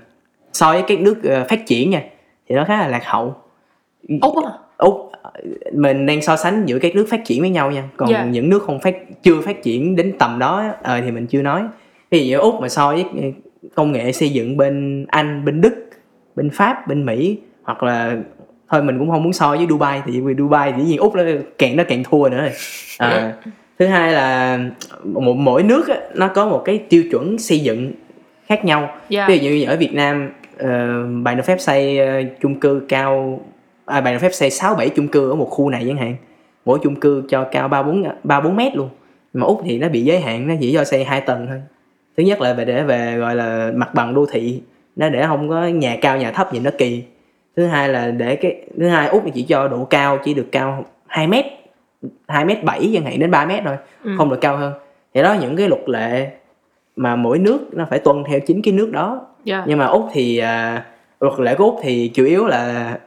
so với các nước ờ, phát triển nha thì nó khá là lạc hậu. Úc á? Úc mình đang so sánh giữa các nước phát triển với nhau nha. Còn Dạ. những nước không phát chưa phát triển đến tầm đó ờ, thì mình chưa nói. Ví dụ Úc mà so với ờ, công nghệ xây dựng bên Anh bên Đức bên Pháp bên Mỹ hoặc là thôi mình cũng không muốn so với Dubai thì vì Dubai thì dĩ nhiên Úc nó càng nó càng thua nữa rồi. À, thứ hai là một mỗi nước á, nó có một cái tiêu chuẩn xây dựng khác nhau. Dạ. ví dụ như ở Việt Nam uh, bạn được phép xây ờ, chung cư cao à, bạn được phép xây 6 7 chung cư ở một khu này chẳng hạn. Mỗi chung cư cho cao 3 4 3 4 mét luôn. Mà Úc thì nó bị giới hạn nó chỉ cho xây hai tầng thôi. Thứ nhất là về để về gọi là mặt bằng đô thị nó để không có nhà cao nhà thấp nhìn nó kỳ. Thứ hai là để cái thứ hai Úc thì chỉ cho độ cao chỉ được cao 2 mét 2 mét 7 chẳng hạn đến 3 mét thôi Ừ. không được cao hơn. Thì đó những cái luật lệ mà mỗi nước nó phải tuân theo chính cái nước đó. Dạ. Nhưng mà úc thì à, luật lệ của úc thì chủ yếu là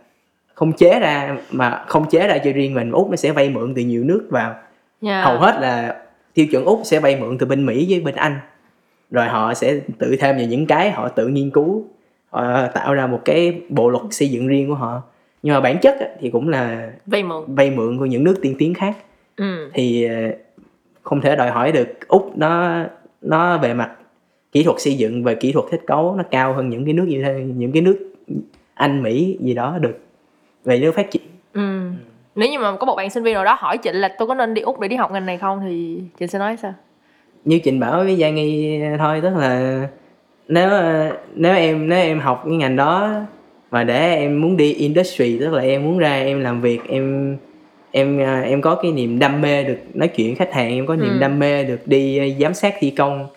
không chế ra mà không chế ra cho riêng mình úc nó sẽ vay mượn từ nhiều nước vào. Dạ. Hầu hết là tiêu chuẩn úc sẽ vay mượn từ bên mỹ với bên anh. Rồi họ sẽ tự thêm vào những cái họ tự nghiên cứu họ tạo ra một cái bộ luật xây dựng riêng của họ nhưng mà bản chất thì cũng là vay mượn. vay mượn của những nước tiên tiến khác. Ừ. Thì ờ, không thể đòi hỏi được úc nó nó về mặt kỹ thuật xây dựng về kỹ thuật kết cấu nó cao hơn những cái nước như thế những cái nước anh mỹ gì đó được về nước phát triển. Ừ. Nếu như mà có một bạn sinh viên nào đó hỏi trịnh là tôi có nên đi úc để đi học ngành này không? thì trịnh sẽ nói sao? Như trình bảo với gia nghi thôi tức là nếu ờ, nếu em nếu em học cái ngành đó mà để em muốn đi industry tức là em muốn ra em làm việc em em ờ, em có cái niềm đam mê được nói chuyện khách hàng em có niềm Ừ. đam mê được đi ờ, giám sát thi công.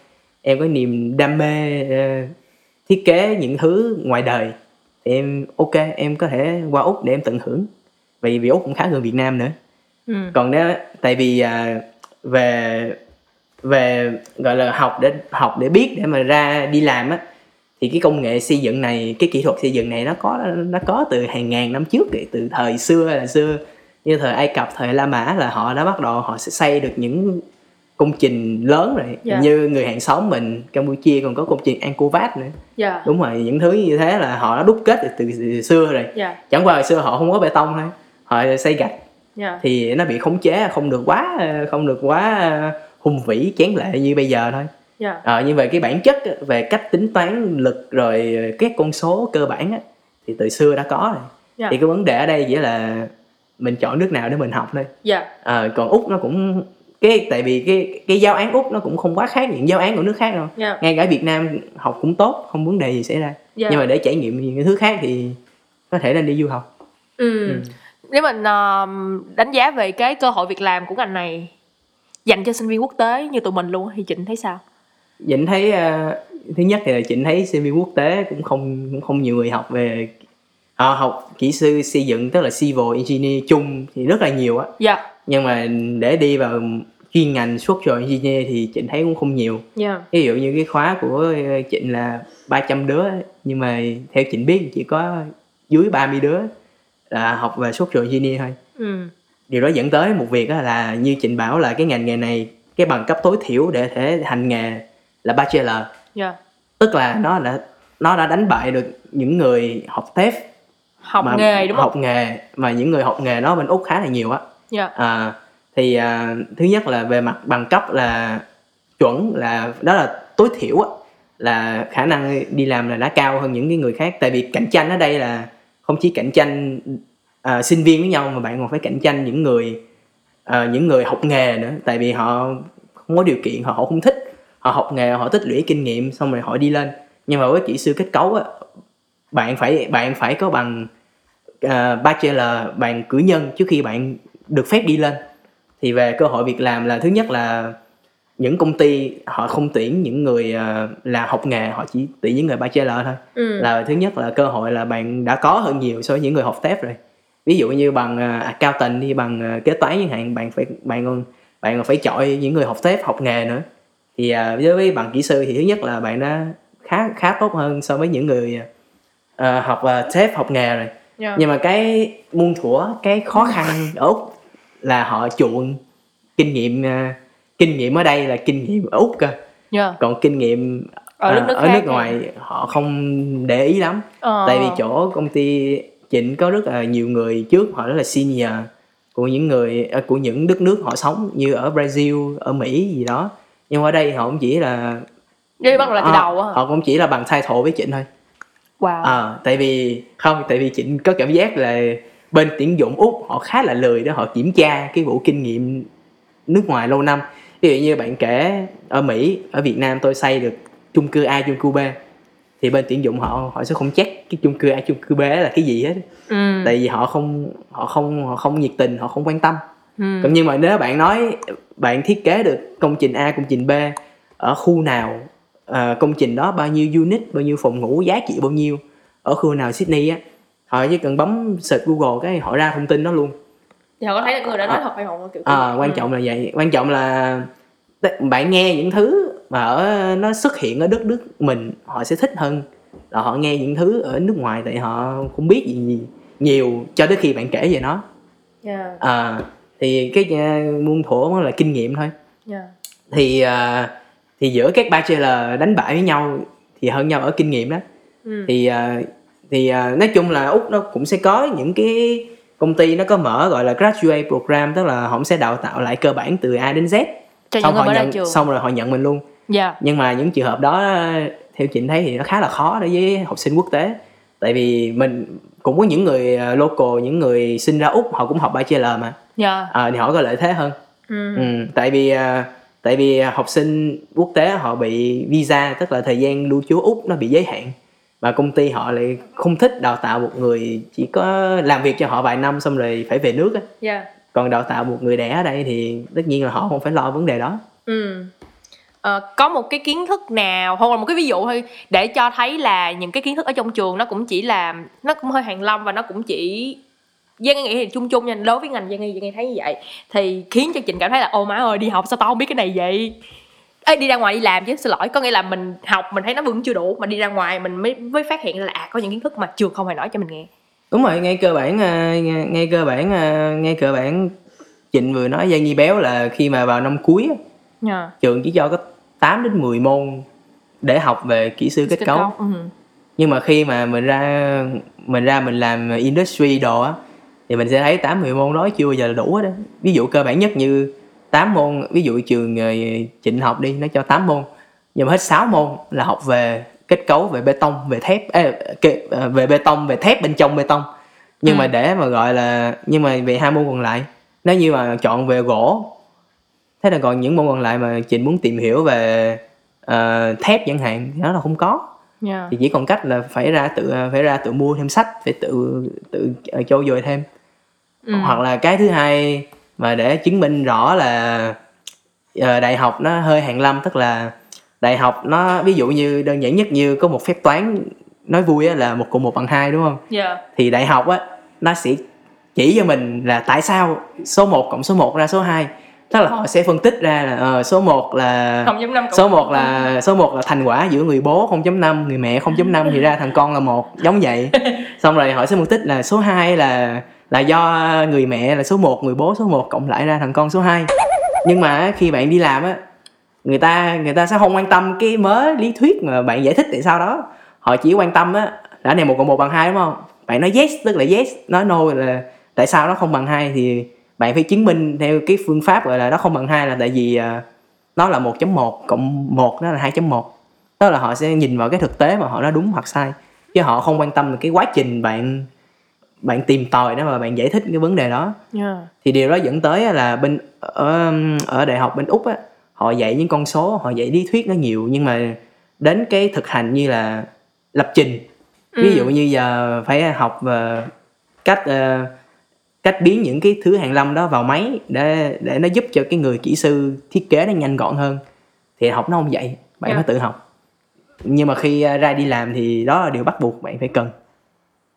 Em có niềm đam mê ờ, thiết kế những thứ ngoài đời. Thì em ok em có thể qua úc để em tận hưởng. Vì vì úc cũng khá gần việt nam nữa. Ừ. Còn nếu tại vì à, về về gọi là học để học để biết để mà ra đi làm á thì cái công nghệ xây dựng này cái kỹ thuật xây dựng này nó có nó có từ hàng ngàn năm trước kìa, từ thời xưa là xưa. Như thời Ai Cập thời La Mã là họ đã bắt đầu họ sẽ xây được những công trình lớn rồi. Dạ. như người hàng xóm mình Campuchia còn có công trình Angkor Wat nữa. Dạ. Đúng rồi những thứ như thế là họ đã đúc kết từ, từ, từ xưa rồi. Dạ. Chẳng qua hồi xưa họ không có bê tông thôi họ xây gạch. Dạ. Thì nó bị khống chế không được quá không được quá hung vĩ chén lệ như bây giờ thôi dạ. Ờ, nhưng về cái bản chất về cách tính toán lực rồi các con số cơ bản á, thì từ xưa đã có rồi. Dạ. thì cái vấn đề ở đây chỉ là mình chọn nước nào để mình học thôi. Dạ. Ờ, còn úc nó cũng cái tại vì cái cái giáo án úc nó cũng không quá khác những giáo án của nước khác đâu. Dạ. Ngay cả Việt Nam học cũng tốt không vấn đề gì xảy ra. Dạ. Nhưng mà để trải nghiệm những thứ khác thì có thể nên đi du học. Ừ. Ừ. nếu mình um, đánh giá về cái cơ hội việc làm của ngành này dành cho sinh viên quốc tế như tụi mình luôn thì Trịnh thấy sao Vịnh thấy ờ, thứ nhất thì là Trịnh thấy sinh viên quốc tế cũng không cũng không nhiều người học về họ học kỹ sư xây dựng tức là civil engineer chung thì rất là nhiều á. Dạ. Nhưng mà để đi vào chuyên ngành structural engineer thì Trịnh thấy cũng không nhiều. Dạ. Ví dụ như cái khóa của ờ, Trịnh là 300 đứa nhưng mà theo Trịnh biết chỉ có dưới 30 đứa là học về structural engineer thôi. Ừ. Điều đó dẫn tới một việc là như Trịnh bảo là cái ngành nghề này cái bằng cấp tối thiểu để thể hành nghề là bachelor dạ. Tức là nó đã nó đã đánh bại được những người học TEF học mà nghề đúng không? học nghề mà những người học nghề đó bên úc khá là nhiều á. Dạ. À, thì à, thứ nhất là về mặt bằng cấp là chuẩn là đó là tối thiểu á là khả năng đi làm là đã cao hơn những cái người khác. Tại vì cạnh tranh ở đây là không chỉ cạnh tranh à, sinh viên với nhau mà bạn còn phải cạnh tranh những người à, những người học nghề nữa. Tại vì họ không có điều kiện họ, họ không thích họ học nghề họ tích lũy kinh nghiệm xong rồi họ đi lên. Nhưng mà với kỹ sư kết cấu á bạn phải bạn phải có bằng uh, bachelor bằng cử nhân trước khi bạn được phép đi lên. Thì về cơ hội việc làm là thứ nhất là những công ty họ không tuyển những người ờ, là học nghề họ chỉ tuyển những người bachelor thôi. Ừ. Là thứ nhất là cơ hội là bạn đã có hơn nhiều so với những người học TEF rồi. Ví dụ như bằng uh, accountant đi bằng kế toán chẳng hạn bạn phải bạn còn bạn còn phải chọi những người học TEF học nghề nữa thì ờ, với với bằng kỹ sư thì thứ nhất là bạn đã khá khá tốt hơn so với những người ờ, học uh, TEF học nghề rồi. Dạ. Nhưng mà cái muôn thuở cái khó khăn ở úc là họ chuộng kinh nghiệm ờ, kinh nghiệm ở đây là kinh nghiệm ở úc cơ. Dạ. Còn kinh nghiệm ở ờ, nước nước ở nước ngoài họ không để ý lắm. Ờ. tại vì chỗ công ty Trịnh có rất là nhiều người trước họ rất là senior của những người ờ, của những đất nước họ sống như ở Brazil ở Mỹ gì đó nhưng ở đây họ cũng chỉ là đi bắt đầu là từ họ, đầu á họ cũng chỉ là bằng title với Trịnh thôi. Wow. À, tại vì không tại vì Trịnh có cảm giác là bên tuyển dụng úc họ khá là lười để họ kiểm tra cái vụ kinh nghiệm nước ngoài lâu năm. Ví dụ như bạn kể ở mỹ ở việt nam tôi xây được chung cư a chung cư b thì bên tuyển dụng họ họ sẽ không check cái chung cư a chung cư b là cái gì hết. Ừ. Tại vì họ không họ không họ không nhiệt tình họ không quan tâm ừ. Nhưng mà nếu bạn nói bạn thiết kế được công trình A công trình B ở khu nào ờ, công trình đó bao nhiêu unit bao nhiêu phòng ngủ giá trị bao nhiêu ở khu nào Sydney á họ chỉ cần bấm search Google cái họ ra thông tin đó luôn. Thì họ có thấy là người đã nói thật hay không kiểu à, quan trọng là vậy. Quan trọng là bạn nghe những thứ mà ở nó xuất hiện ở đất nước mình họ sẽ thích hơn. Là họ nghe những thứ ở nước ngoài tại họ không biết gì, gì nhiều cho tới khi bạn kể về nó. Dạ à, thì cái uh, muôn thuở nó là kinh nghiệm thôi. Dạ. Thì à, thì giữa các bachelor đánh bại với nhau thì hơn nhau ở kinh nghiệm đó. Ừ. Thì à, thì à, nói chung là úc nó cũng sẽ có những cái công ty nó có mở gọi là graduate program tức là họ sẽ đào tạo lại cơ bản từ A đến Z. Cho những xong họ nhận xong rồi họ nhận mình luôn. Dạ. Nhưng mà những trường hợp đó theo chị thấy thì nó khá là khó đối với học sinh quốc tế. Tại vì mình cũng có những người à, local những người sinh ra úc họ cũng học bachelor mà dạ. À, thì họ có lợi thế hơn. Ừ. Ừ, tại vì à, tại vì học sinh quốc tế họ bị visa tức là thời gian lưu trú úc nó bị giới hạn và công ty họ lại không thích đào tạo một người chỉ có làm việc cho họ vài năm xong rồi phải về nước á. Dạ. Còn đào tạo một người đẻ ở đây thì tất nhiên là họ không phải lo vấn đề đó. Ừ. Ờ, có một cái kiến thức nào hoặc là một cái ví dụ thôi để cho thấy là những cái kiến thức ở trong trường nó cũng chỉ là nó cũng hơi hàng lâm và nó cũng chỉ Giang nghĩ thì chung chung nha đối với ngành Giang Nghi Giang Nghi thấy như vậy. Thì khiến cho Trịnh cảm thấy là ô má ơi đi học sao tao không biết cái này vậy? Ê, đi ra ngoài đi làm chứ xin lỗi. Có nghĩa là mình học mình thấy nó vẫn chưa đủ mà đi ra ngoài mình mới mới phát hiện là à, có những kiến thức mà trường không hề nói cho mình nghe. Đúng rồi ngay cơ bản à, ngay, ngay cơ bản à, ngay cơ bản Trịnh vừa nói Giang Nhi Béo là khi mà vào năm cuối á, Dạ. trường chỉ cho có 8 đến 10 môn để học về kỹ sư kết cấu Ừ. nhưng mà khi mà mình ra mình ra mình làm industry đồ á thì mình sẽ thấy 8 10 môn đó chưa bao giờ là đủ hết á. Ví dụ cơ bản nhất như 8 môn ví dụ trường ờ, Trịnh học đi nó cho 8 môn. Nhưng mà hết 6 môn là học về kết cấu về bê tông về thép ê, ờ, về bê tông về thép bên trong bê tông. Nhưng Ừ. mà để mà gọi là nhưng mà về hai môn còn lại nếu như mà chọn về gỗ thế là còn những môn còn lại mà Trịnh muốn tìm hiểu về ờ, thép chẳng hạn thì nó là không có. Dạ. thì chỉ còn cách là phải ra tự phải ra tự mua thêm sách phải tự tự trau dồi thêm Ừ. hoặc là cái thứ hai mà để chứng minh rõ là ờ, đại học nó hơi hàn lâm tức là đại học nó ví dụ như đơn giản nhất như có một phép toán nói vui á, là một cộng một bằng hai đúng không? Dạ. thì đại học á nó sẽ chỉ cho mình là tại sao số 1 cộng số 1 ra số 2 tức là họ sẽ phân tích ra là ờ, số 1 là 0.5 cộng số 1 là số 1 là thành quả giữa người bố 0.5 người mẹ 0.5 thì ra thằng con là một giống vậy. Xong rồi họ sẽ phân tích là số 2 là là do người mẹ là số 1 người bố số 1 cộng lại ra thằng con số 2 nhưng mà khi bạn đi làm á, người ta người ta sẽ không quan tâm cái mớ lý thuyết mà bạn giải thích tại sao đó. Họ chỉ quan tâm á là này một cộng một bằng hai, đúng không? Bạn nói yes, tức là yes, nói no là tại sao nó không bằng hai thì bạn phải chứng minh theo cái phương pháp gọi là nó không bằng hai là tại vì à, nó là 1.1 cộng 1 nó là 2.1 đó là họ sẽ nhìn vào cái thực tế mà họ nói đúng hoặc sai, chứ họ không quan tâm cái quá trình bạn bạn tìm tòi đó mà bạn giải thích cái vấn đề đó Dạ. thì điều đó dẫn tới là bên ở ở đại học bên úc á họ dạy những con số họ dạy lý thuyết nó nhiều nhưng mà đến cái thực hành như là lập trình ví Ừ. dụ như giờ phải học về cách ờ, cách biến những cái thứ hàng lâm đó vào máy để để nó giúp cho cái người kỹ sư thiết kế nó nhanh gọn hơn thì học nó không dạy bạn Dạ. phải tự học nhưng mà khi ờ, ra đi làm thì đó là điều bắt buộc bạn phải cần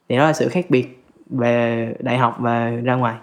thì đó là sự khác biệt về đại học và ra ngoài.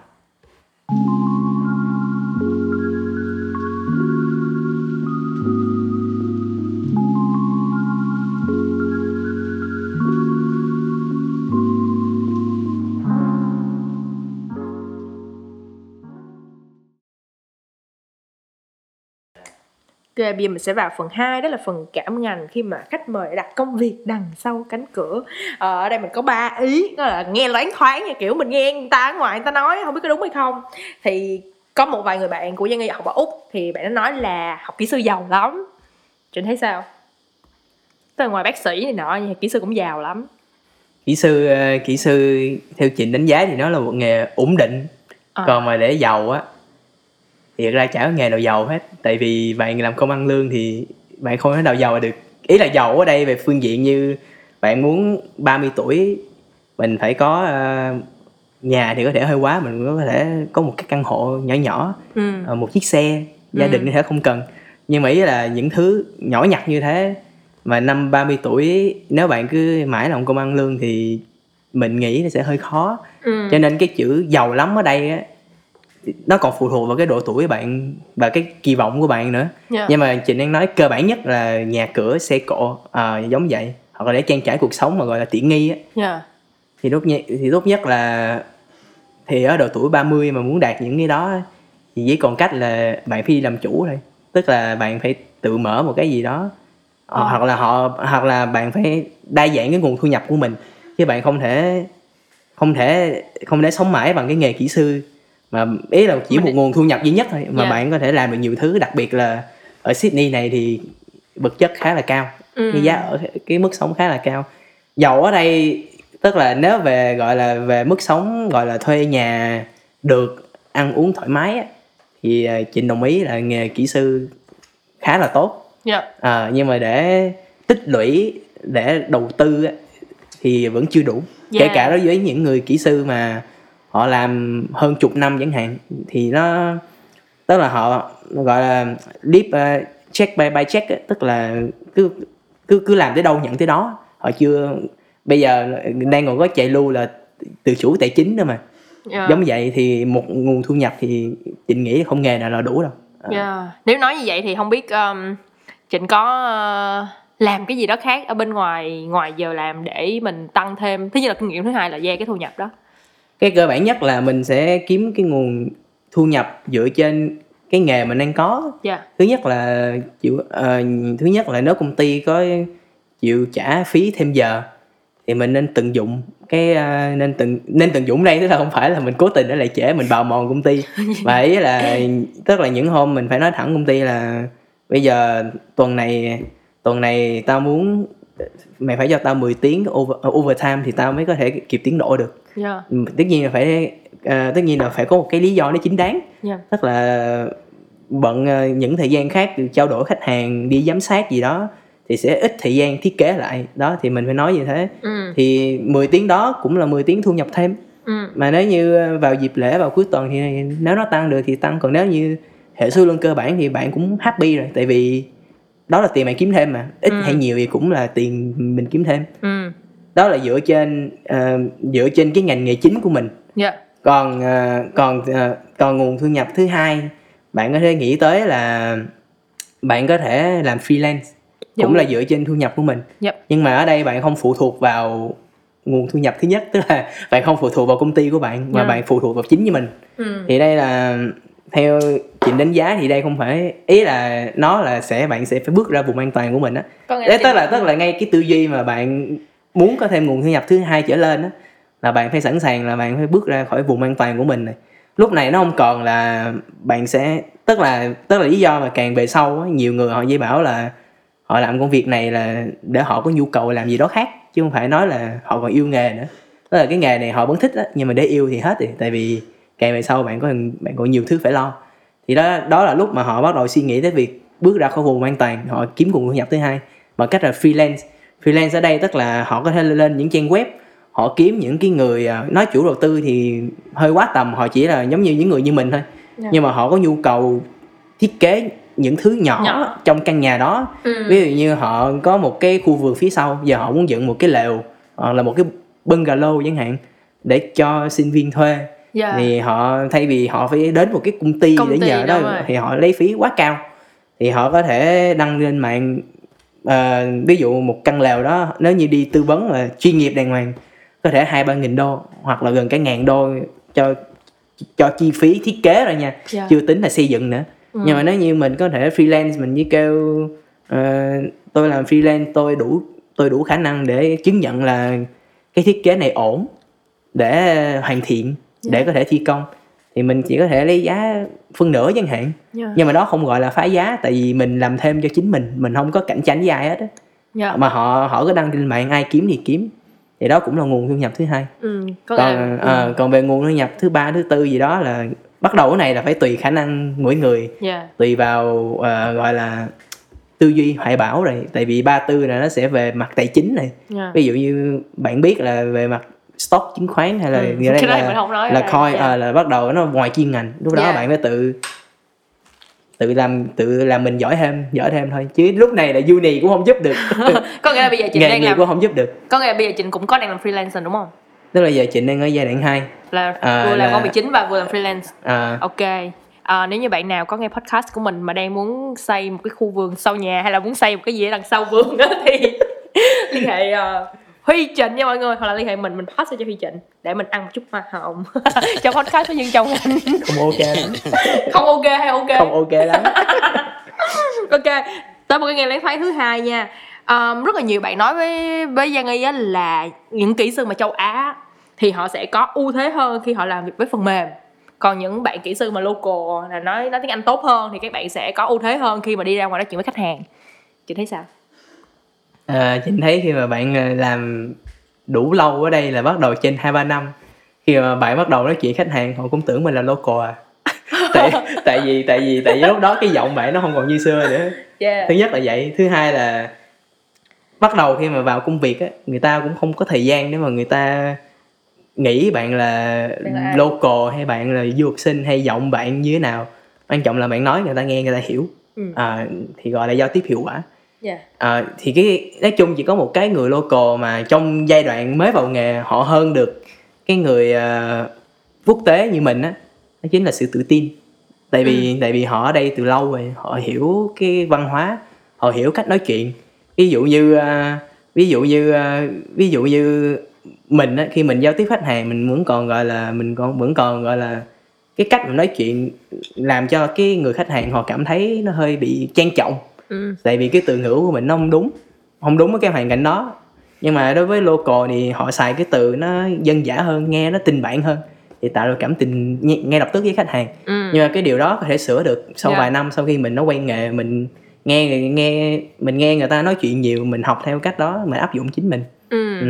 Bây giờ mình sẽ vào phần 2 đó là phần cảm ngành khi mà khách mời đặt công việc đằng sau cánh cửa. Ờ, ở đây mình có ba ý, đó là nghe loáng thoáng nha, kiểu mình nghe người ta ở ngoài người ta nói không biết có đúng hay không. Thì có một vài người bạn của Giang Nghi học ở Úc thì bạn nó nói là học kỹ sư giàu lắm. Chị thấy sao? Tức là ngoài bác sĩ này nọ thì kỹ sư cũng giàu lắm. kỹ sư ờ, kỹ sư theo trình đánh giá thì nó là một nghề ổn định Ờ. còn mà để giàu á thì thật ra chả có nghề nào giàu hết tại vì bạn làm công ăn lương thì bạn không thể nào giàu được ý là giàu ở đây về phương diện như bạn muốn 30 tuổi mình phải có ờ, nhà thì có thể hơi quá mình có thể có một cái căn hộ nhỏ nhỏ Ừ. ờ, một chiếc xe gia Ừ. đình có thể không cần nhưng mà ý là những thứ nhỏ nhặt như thế mà năm 30 tuổi nếu bạn cứ mãi làm công ăn lương thì mình nghĩ là sẽ hơi khó Ừ. cho nên cái chữ giàu lắm ở đây á nó còn phụ thuộc vào cái độ tuổi của bạn và cái kỳ vọng của bạn nữa. Dạ. nhưng mà chị đang nói cơ bản nhất là nhà cửa xe cộ à, giống vậy. Hoặc là để trang trải cuộc sống mà gọi là tiện nghi á. Dạ. thì tốt nhất thì tốt nhất là thì ở độ tuổi 30 mà muốn đạt những cái đó thì chỉ còn cách là bạn phải đi làm chủ thôi. Tức là bạn phải tự mở một cái gì đó. Ờ. hoặc là họ hoặc là bạn phải đa dạng cái nguồn thu nhập của mình. Chứ bạn không thể không thể không thể sống mãi bằng cái nghề kỹ sư mà ý là chỉ một nguồn thu nhập duy nhất thôi mà Dạ. bạn có thể làm được nhiều thứ đặc biệt là ở Sydney này thì vật chất khá là cao Ừ. cái giá ở cái mức sống khá là cao giàu ở đây tức là nếu về gọi là về mức sống gọi là thuê nhà được ăn uống thoải mái á, thì à, Trịnh đồng ý là nghề kỹ sư khá là tốt Dạ. à, nhưng mà để tích lũy để đầu tư á, thì vẫn chưa đủ kể Yeah. cả đối với những người kỹ sư mà họ làm hơn chục năm chẳng hạn thì nó tức là họ gọi là deep uh, check by by check tức là cứ cứ cứ làm tới đâu nhận tới đó họ chưa bây giờ đang còn có chạy lưu là từ chủ tài chính nữa mà Dạ. giống vậy thì một nguồn thu nhập thì Trịnh nghĩ không nghề nào là đủ đâu À. Dạ. Nếu nói như vậy thì không biết um, Trịnh có uh, làm cái gì đó khác ở bên ngoài ngoài giờ làm để mình tăng thêm thứ nhất là kinh nghiệm thứ hai là gia cái thu nhập đó cái cơ bản nhất là mình sẽ kiếm cái nguồn thu nhập dựa trên cái nghề mình đang có. Dạ. Thứ nhất là chịu ờ, thứ nhất là nếu công ty có chịu trả phí thêm giờ thì mình nên tận dụng cái ờ, nên tận nên tận dụng đây tức là không phải là mình cố tình để lại trễ mình bào mòn công ty. Mà ý là tức là những hôm mình phải nói thẳng công ty là bây giờ tuần này tuần này tao muốn mày phải cho tao 10 tiếng over, overtime thì tao mới có thể kịp tiến độ được. Dạ. Ừ, tất nhiên là phải ờ, tất nhiên là phải có một cái lý do nó chính đáng. Dạ. Tức là bận ờ, những thời gian khác trao đổi khách hàng đi giám sát gì đó thì sẽ ít thời gian thiết kế lại. Đó thì mình phải nói như thế. Ừ. Thì 10 tiếng đó cũng là 10 tiếng thu nhập thêm. Ừ. Mà nếu như ờ, vào dịp lễ vào cuối tuần thì nếu nó tăng được thì tăng. Còn nếu như hệ số lương cơ bản thì bạn cũng happy rồi. Tại vì đó là tiền bạn kiếm thêm mà. Ít Ừ. hay nhiều thì cũng là tiền mình kiếm thêm. Ừ. Đó là dựa trên ờ, dựa trên cái ngành nghề chính của mình. Dạ. Còn ờ, còn ờ, còn nguồn thu nhập thứ hai bạn có thể nghĩ tới là bạn có thể làm freelance cũng Dạ. là dựa trên thu nhập của mình. Dạ. Nhưng mà ở đây bạn không phụ thuộc vào nguồn thu nhập thứ nhất tức là bạn không phụ thuộc vào công ty của bạn mà Dạ. bạn phụ thuộc vào chính với mình. Ừ. Thì đây là theo chị đánh giá thì đây không phải ý là nó là sẽ bạn sẽ phải bước ra vùng an toàn của mình á. Đấy, tức là tức là ngay cái tư duy mà bạn muốn có thêm nguồn thu nhập thứ hai trở lên á là bạn phải sẵn sàng là bạn phải bước ra khỏi vùng an toàn của mình này. Lúc này nó không còn là bạn sẽ tức là tức là lý do mà càng về sau á, nhiều người họ dễ bảo là họ làm công việc này là để họ có nhu cầu làm gì đó khác chứ không phải nói là họ còn yêu nghề nữa. Tức là cái nghề này họ vẫn thích á nhưng mà để yêu thì hết rồi tại vì càng về sau bạn có bạn còn nhiều thứ phải lo thì đó đó là lúc mà họ bắt đầu suy nghĩ tới việc bước ra khỏi vùng an toàn họ kiếm nguồn thu nhập thứ hai. Bằng cách là freelance. Freelance ở đây tức là họ có thể lên những trang web họ kiếm những cái người à, nói chủ đầu tư thì hơi quá tầm họ chỉ là giống như những người như mình thôi. Dạ. nhưng mà họ có nhu cầu thiết kế những thứ nhỏ, Nhỏ. trong căn nhà đó. Ừ. Ví dụ như họ có một cái khu vườn phía sau giờ họ muốn dựng một cái lều hoặc là một cái bungalow chẳng hạn để cho sinh viên thuê dạ thì họ thay vì họ phải đến một cái công ty Công để ty, nhờ đó rồi. thì họ lấy phí quá cao thì họ có thể đăng lên mạng ờ, ví dụ một căn lều đó nếu như đi tư vấn là chuyên nghiệp đàng hoàng có thể hai ba nghìn đô hoặc là gần cả ngàn đô cho cho chi phí thiết kế rồi nha Dạ. chưa tính là xây dựng nữa Ừ. nhưng mà nếu như mình có thể freelance mình chỉ kêu ờ, tôi làm freelance tôi đủ tôi đủ khả năng để chứng nhận là cái thiết kế này ổn để hoàn thiện để có thể thi công. Thì mình chỉ có thể lấy giá phân nửa chẳng hạn. Dạ. Nhưng mà đó không gọi là phá giá tại vì mình làm thêm cho chính mình. Mình không có cạnh tranh với ai hết á. Dạ. Mà họ họ có đăng trên mạng ai kiếm thì kiếm. Thì đó cũng là nguồn thu nhập thứ hai. Ừ còn là ờ, còn về nguồn thu nhập thứ ba thứ tư gì đó là bắt đầu cái này là phải tùy khả năng mỗi người. Dạ. Tùy vào ờ, gọi là tư duy hoài bão rồi. Tại vì ba tư là nó sẽ về mặt tài chính này. Dạ. Ví dụ như bạn biết là về mặt stock chứng khoán hay là Ừ, đây cái là, mình không nói là coin Dạ. ờ, là bắt đầu nó ngoài chuyên ngành. Lúc đó Dạ. bạn phải tự tự làm tự làm mình giỏi thêm giỏi thêm thôi. Chứ lúc này là uni cũng không giúp được. Có nghĩa là bây giờ chị nghề đang làm cũng không giúp được. Có nghĩa là bây giờ chị cũng có đang làm freelancer đúng không? Tức là giờ trịnh đang ở giai đoạn 2 là À, vừa làm là- công việc chính và vừa làm freelance. À, ok. À, nếu như bạn nào có nghe podcast của mình mà đang muốn xây một cái khu vườn sau nhà hay là muốn xây một cái gì ở đằng sau vườn đó thì liên hệ uh, Huy Trịnh nha mọi người hoặc là liên hệ mình mình pass cho Huy Trịnh để mình ăn một chút hoa hồng. Cho podcast với dân trong anh không ok lắm. Không ok hay ok? Không ok lắm. Ok tới một cái nghe lấy phái thứ hai nha. Um, rất là nhiều bạn nói với với Giang Y á là những kỹ sư mà châu Á thì họ sẽ có ưu thế hơn khi họ làm việc với phần mềm. Còn những bạn kỹ sư mà local là nói nói tiếng Anh tốt hơn thì các bạn sẽ có ưu thế hơn khi mà đi ra ngoài nói chuyện với khách hàng. Chị thấy sao à, Trịnh thấy khi mà bạn ờ, làm đủ lâu ở đây là bắt đầu trên hai ba năm. Khi mà bạn bắt đầu nói chuyện khách hàng họ cũng tưởng mình là local à. Tại tại vì tại vì tại vì lúc đó cái giọng bạn nó không còn như xưa nữa. Yeah. Thứ nhất là vậy thứ hai là bắt đầu khi mà vào công việc á người ta cũng không có thời gian để mà người ta nghĩ bạn là local hay bạn là du học sinh hay giọng bạn như thế nào. Quan trọng là bạn nói người ta nghe người ta hiểu. Ừ. à, thì gọi là giao tiếp hiệu quả yeah à, thì cái nói chung chỉ có một cái người local mà trong giai đoạn mới vào nghề họ hơn được cái người ờ, quốc tế như mình á đó chính là sự tự tin. Tại vì tại vì họ ở đây từ lâu rồi họ hiểu cái văn hóa họ hiểu cách nói chuyện. Ví dụ như ờ, ví dụ như ờ, ví dụ như mình á khi mình giao tiếp khách hàng mình vẫn còn gọi là mình còn vẫn còn gọi là cái cách mà nói chuyện làm cho cái người khách hàng họ cảm thấy nó hơi bị trang trọng ừ. tại vì cái từ ngữ của mình nó không đúng không đúng với cái hoàn cảnh đó nhưng mà đối với local thì họ xài cái từ nó dân dã hơn nghe nó tình bạn hơn thì tạo được cảm tình ngay, lập tức với khách hàng Ừ. nhưng mà cái điều đó có thể sửa được sau Dạ. vài năm sau khi mình nó quen nghề mình nghe nghe mình nghe người ta nói chuyện nhiều mình học theo cách đó mình áp dụng chính mình Ừ. ừ.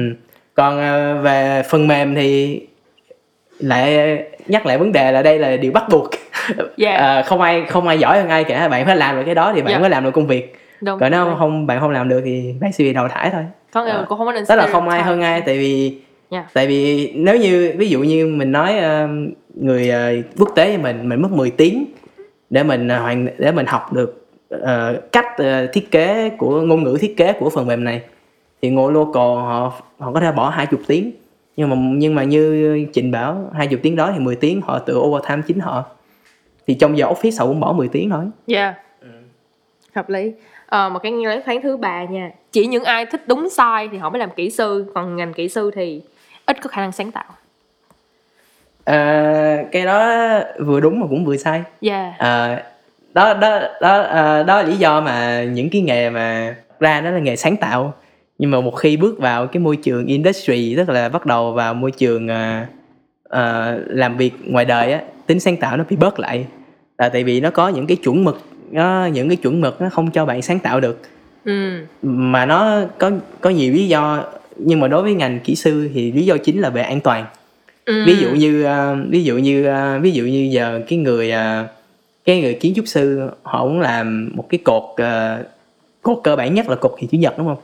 còn ờ, về phần mềm thì lại nhắc lại vấn đề là đây là điều bắt buộc Dạ. Ờ, không ai không ai giỏi hơn ai cả bạn phải làm được cái đó thì bạn Dạ. mới làm được công việc Đúng. còn nếu không bạn không làm được thì bạn sẽ bị đào thải thôi có nghĩa Ờ. cũng không có nên tức là không ai hơn ai tại vì Dạ. tại vì nếu như ví dụ như mình nói ờ, người ờ, quốc tế như mình mình mất 10 tiếng để mình ờ, hoàn để mình học được ờ, cách ờ, thiết kế của ngôn ngữ thiết kế của phần mềm này thì ngồi local họ họ có thể bỏ 20 tiếng nhưng mà nhưng mà như Trịnh bảo 20 tiếng đó thì 10 tiếng họ tự overtime chính họ thì trong giờ office họ cũng bỏ 10 tiếng thôi Dạ. Hợp lý. Ờ, một cái lấy phán thứ ba nha. Chỉ những ai thích đúng sai thì họ mới làm kỹ sư, còn ngành kỹ sư thì ít có khả năng sáng tạo. Ờ, cái đó vừa đúng mà cũng vừa sai Dạ. Ờ, đó đó đó ờ, đó là lý do mà những cái nghề mà ra đó là nghề sáng tạo nhưng mà một khi bước vào cái môi trường industry tức là bắt đầu vào môi trường ờ, ờ, làm việc ngoài đời á tính sáng tạo nó bị bớt lại là tại vì nó có những cái chuẩn mực nó những cái chuẩn mực nó không cho bạn sáng tạo được Ừ. mà nó có có nhiều lý do nhưng mà đối với ngành kỹ sư thì lý do chính là về an toàn Ừ. ví dụ như ờ, ví dụ như ờ, ví dụ như giờ cái người ờ, cái người kiến trúc sư họ muốn làm một cái cột cột cơ bản nhất là cột hình chữ nhật đúng không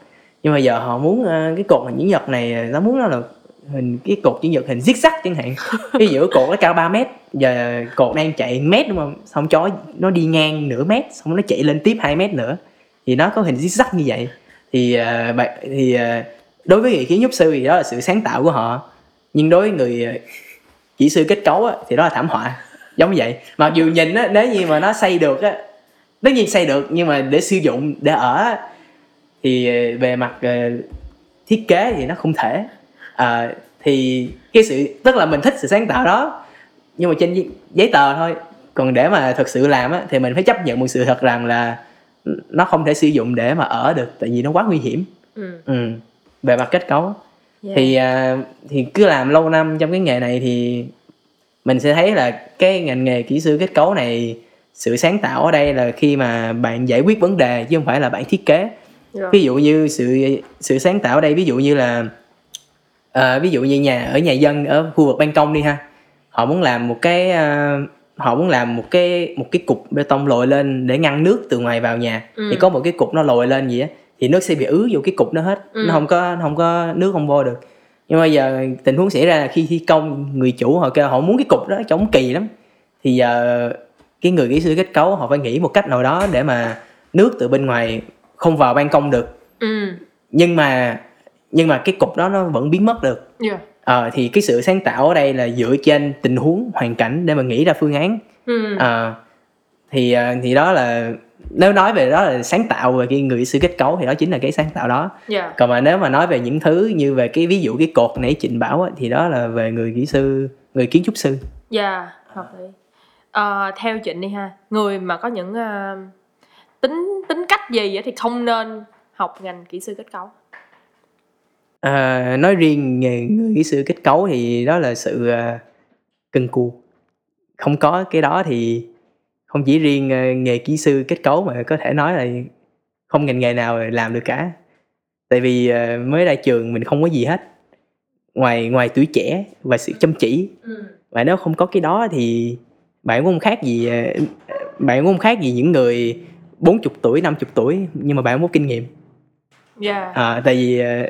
nhưng mà giờ họ muốn cái cột hình chữ nhật này nó muốn nó là hình cái cột chữ nhật hình zigzag chẳng hạn. Ví dụ cột nó cao 3 mét giờ cột đang chạy mét đúng không? Xong chó nó đi ngang nửa mét xong nó chạy lên tiếp 2 mét nữa. Thì nó có hình zigzag như vậy. Thì ờ, bạn thì ờ, đối với người kiến trúc sư thì đó là sự sáng tạo của họ. Nhưng đối với người ờ, kỹ sư kết cấu á, thì đó là thảm họa. Giống vậy. Mặc dù nhìn á nếu như mà nó xây được á tất nhiên xây được nhưng mà để sử dụng để ở á, thì về mặt thiết kế thì nó không thể Ờ, thì cái sự tức là mình thích sự sáng tạo đó nhưng mà trên giấy- tờ thôi còn để mà thực sự làm á thì mình phải chấp nhận một sự thật rằng là nó không thể sử dụng để mà ở được tại vì nó quá nguy hiểm Ừ. ừ. về mặt kết cấu Dạ. thì à, thì cứ làm lâu năm trong cái nghề này thì mình sẽ thấy là cái ngành nghề kỹ sư kết cấu này sự sáng tạo ở đây là khi mà bạn giải quyết vấn đề chứ không phải là bạn thiết kế Dạ. ví dụ như sự sự sáng tạo ở đây ví dụ như là à, ví dụ như nhà ở nhà dân ở khu vực ban công đi ha họ muốn làm một cái à, họ muốn làm một cái một cái cục bê tông lồi lên để ngăn nước từ ngoài vào nhà Ừ. thì có một cái cục nó lồi lên gì á thì nước sẽ bị ứ vô cái cục đó hết Ừ. nó không có không có nước không vô được nhưng mà giờ tình huống xảy ra là khi thi công người chủ họ kêu họ muốn cái cục đó chống kỳ lắm thì giờ cái người kỹ sư kết cấu họ phải nghĩ một cách nào đó để mà nước từ bên ngoài không vào ban công được Ừ. nhưng mà nhưng mà cái cục đó nó vẫn biến mất được Dạ. Ờ, thì cái sự sáng tạo ở đây là dựa trên tình huống hoàn cảnh để mà nghĩ ra phương án Ừ. Ờ, thì ờ, thì đó là nếu nói về đó là sáng tạo về cái người kỹ sư kết cấu thì đó chính là cái sáng tạo đó Dạ. còn mà nếu mà nói về những thứ như về cái ví dụ cái cột nãy Trịnh bảo á, thì đó là về người kỹ sư người kiến trúc sư Dạ, hợp lý. Ờ, theo Trịnh đi ha, người mà có những ờ, tính tính cách gì thì không nên học ngành kỹ sư kết cấu. À, nói riêng nghề người kỹ sư kết cấu thì đó là sự à, cân cù. Không có cái đó thì không chỉ riêng à, nghề kỹ sư kết cấu mà có thể nói là không ngành nghề nào làm được cả. Tại vì à, mới ra trường mình không có gì hết. Ngoài ngoài tuổi trẻ và sự chăm chỉ. Ừ. và nếu không có cái đó thì bạn cũng không khác gì à, bạn cũng không khác gì những người 40 tuổi 50 tuổi nhưng mà bạn không có kinh nghiệm. Dạ. à, tại vì ờ,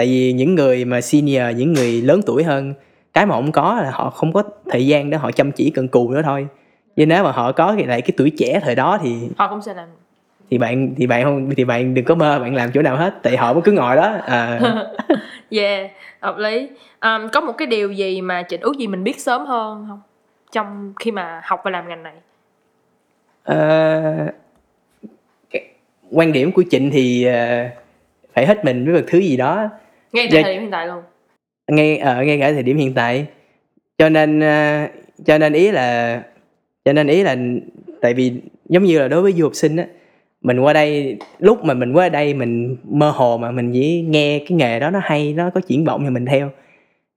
tại vì những người mà senior những người lớn tuổi hơn cái mà không có là họ không có thời gian để họ chăm chỉ cần cù nữa thôi nhưng nếu mà họ có cái lại cái tuổi trẻ thời đó thì Họ cũng sẽ làm. thì bạn thì bạn không thì bạn đừng có mơ bạn làm chỗ nào hết tại họ mới cứ ngồi đó à, Yeah, hợp lý. Ờm, có một cái điều gì mà Trịnh ước gì mình biết sớm hơn không? Trong khi mà học và làm ngành này. cái quan điểm của Trịnh thì ờ, phải hết mình với một thứ gì đó Ngay tại Dạ. thời điểm hiện tại luôn. ngay ở ngay cả thời điểm hiện tại cho nên ờ, cho nên ý là cho nên ý là tại vì giống như là đối với du học sinh á mình qua đây lúc mà mình qua đây mình mơ hồ mà mình chỉ nghe cái nghề đó nó hay nó có triển vọng thì mình theo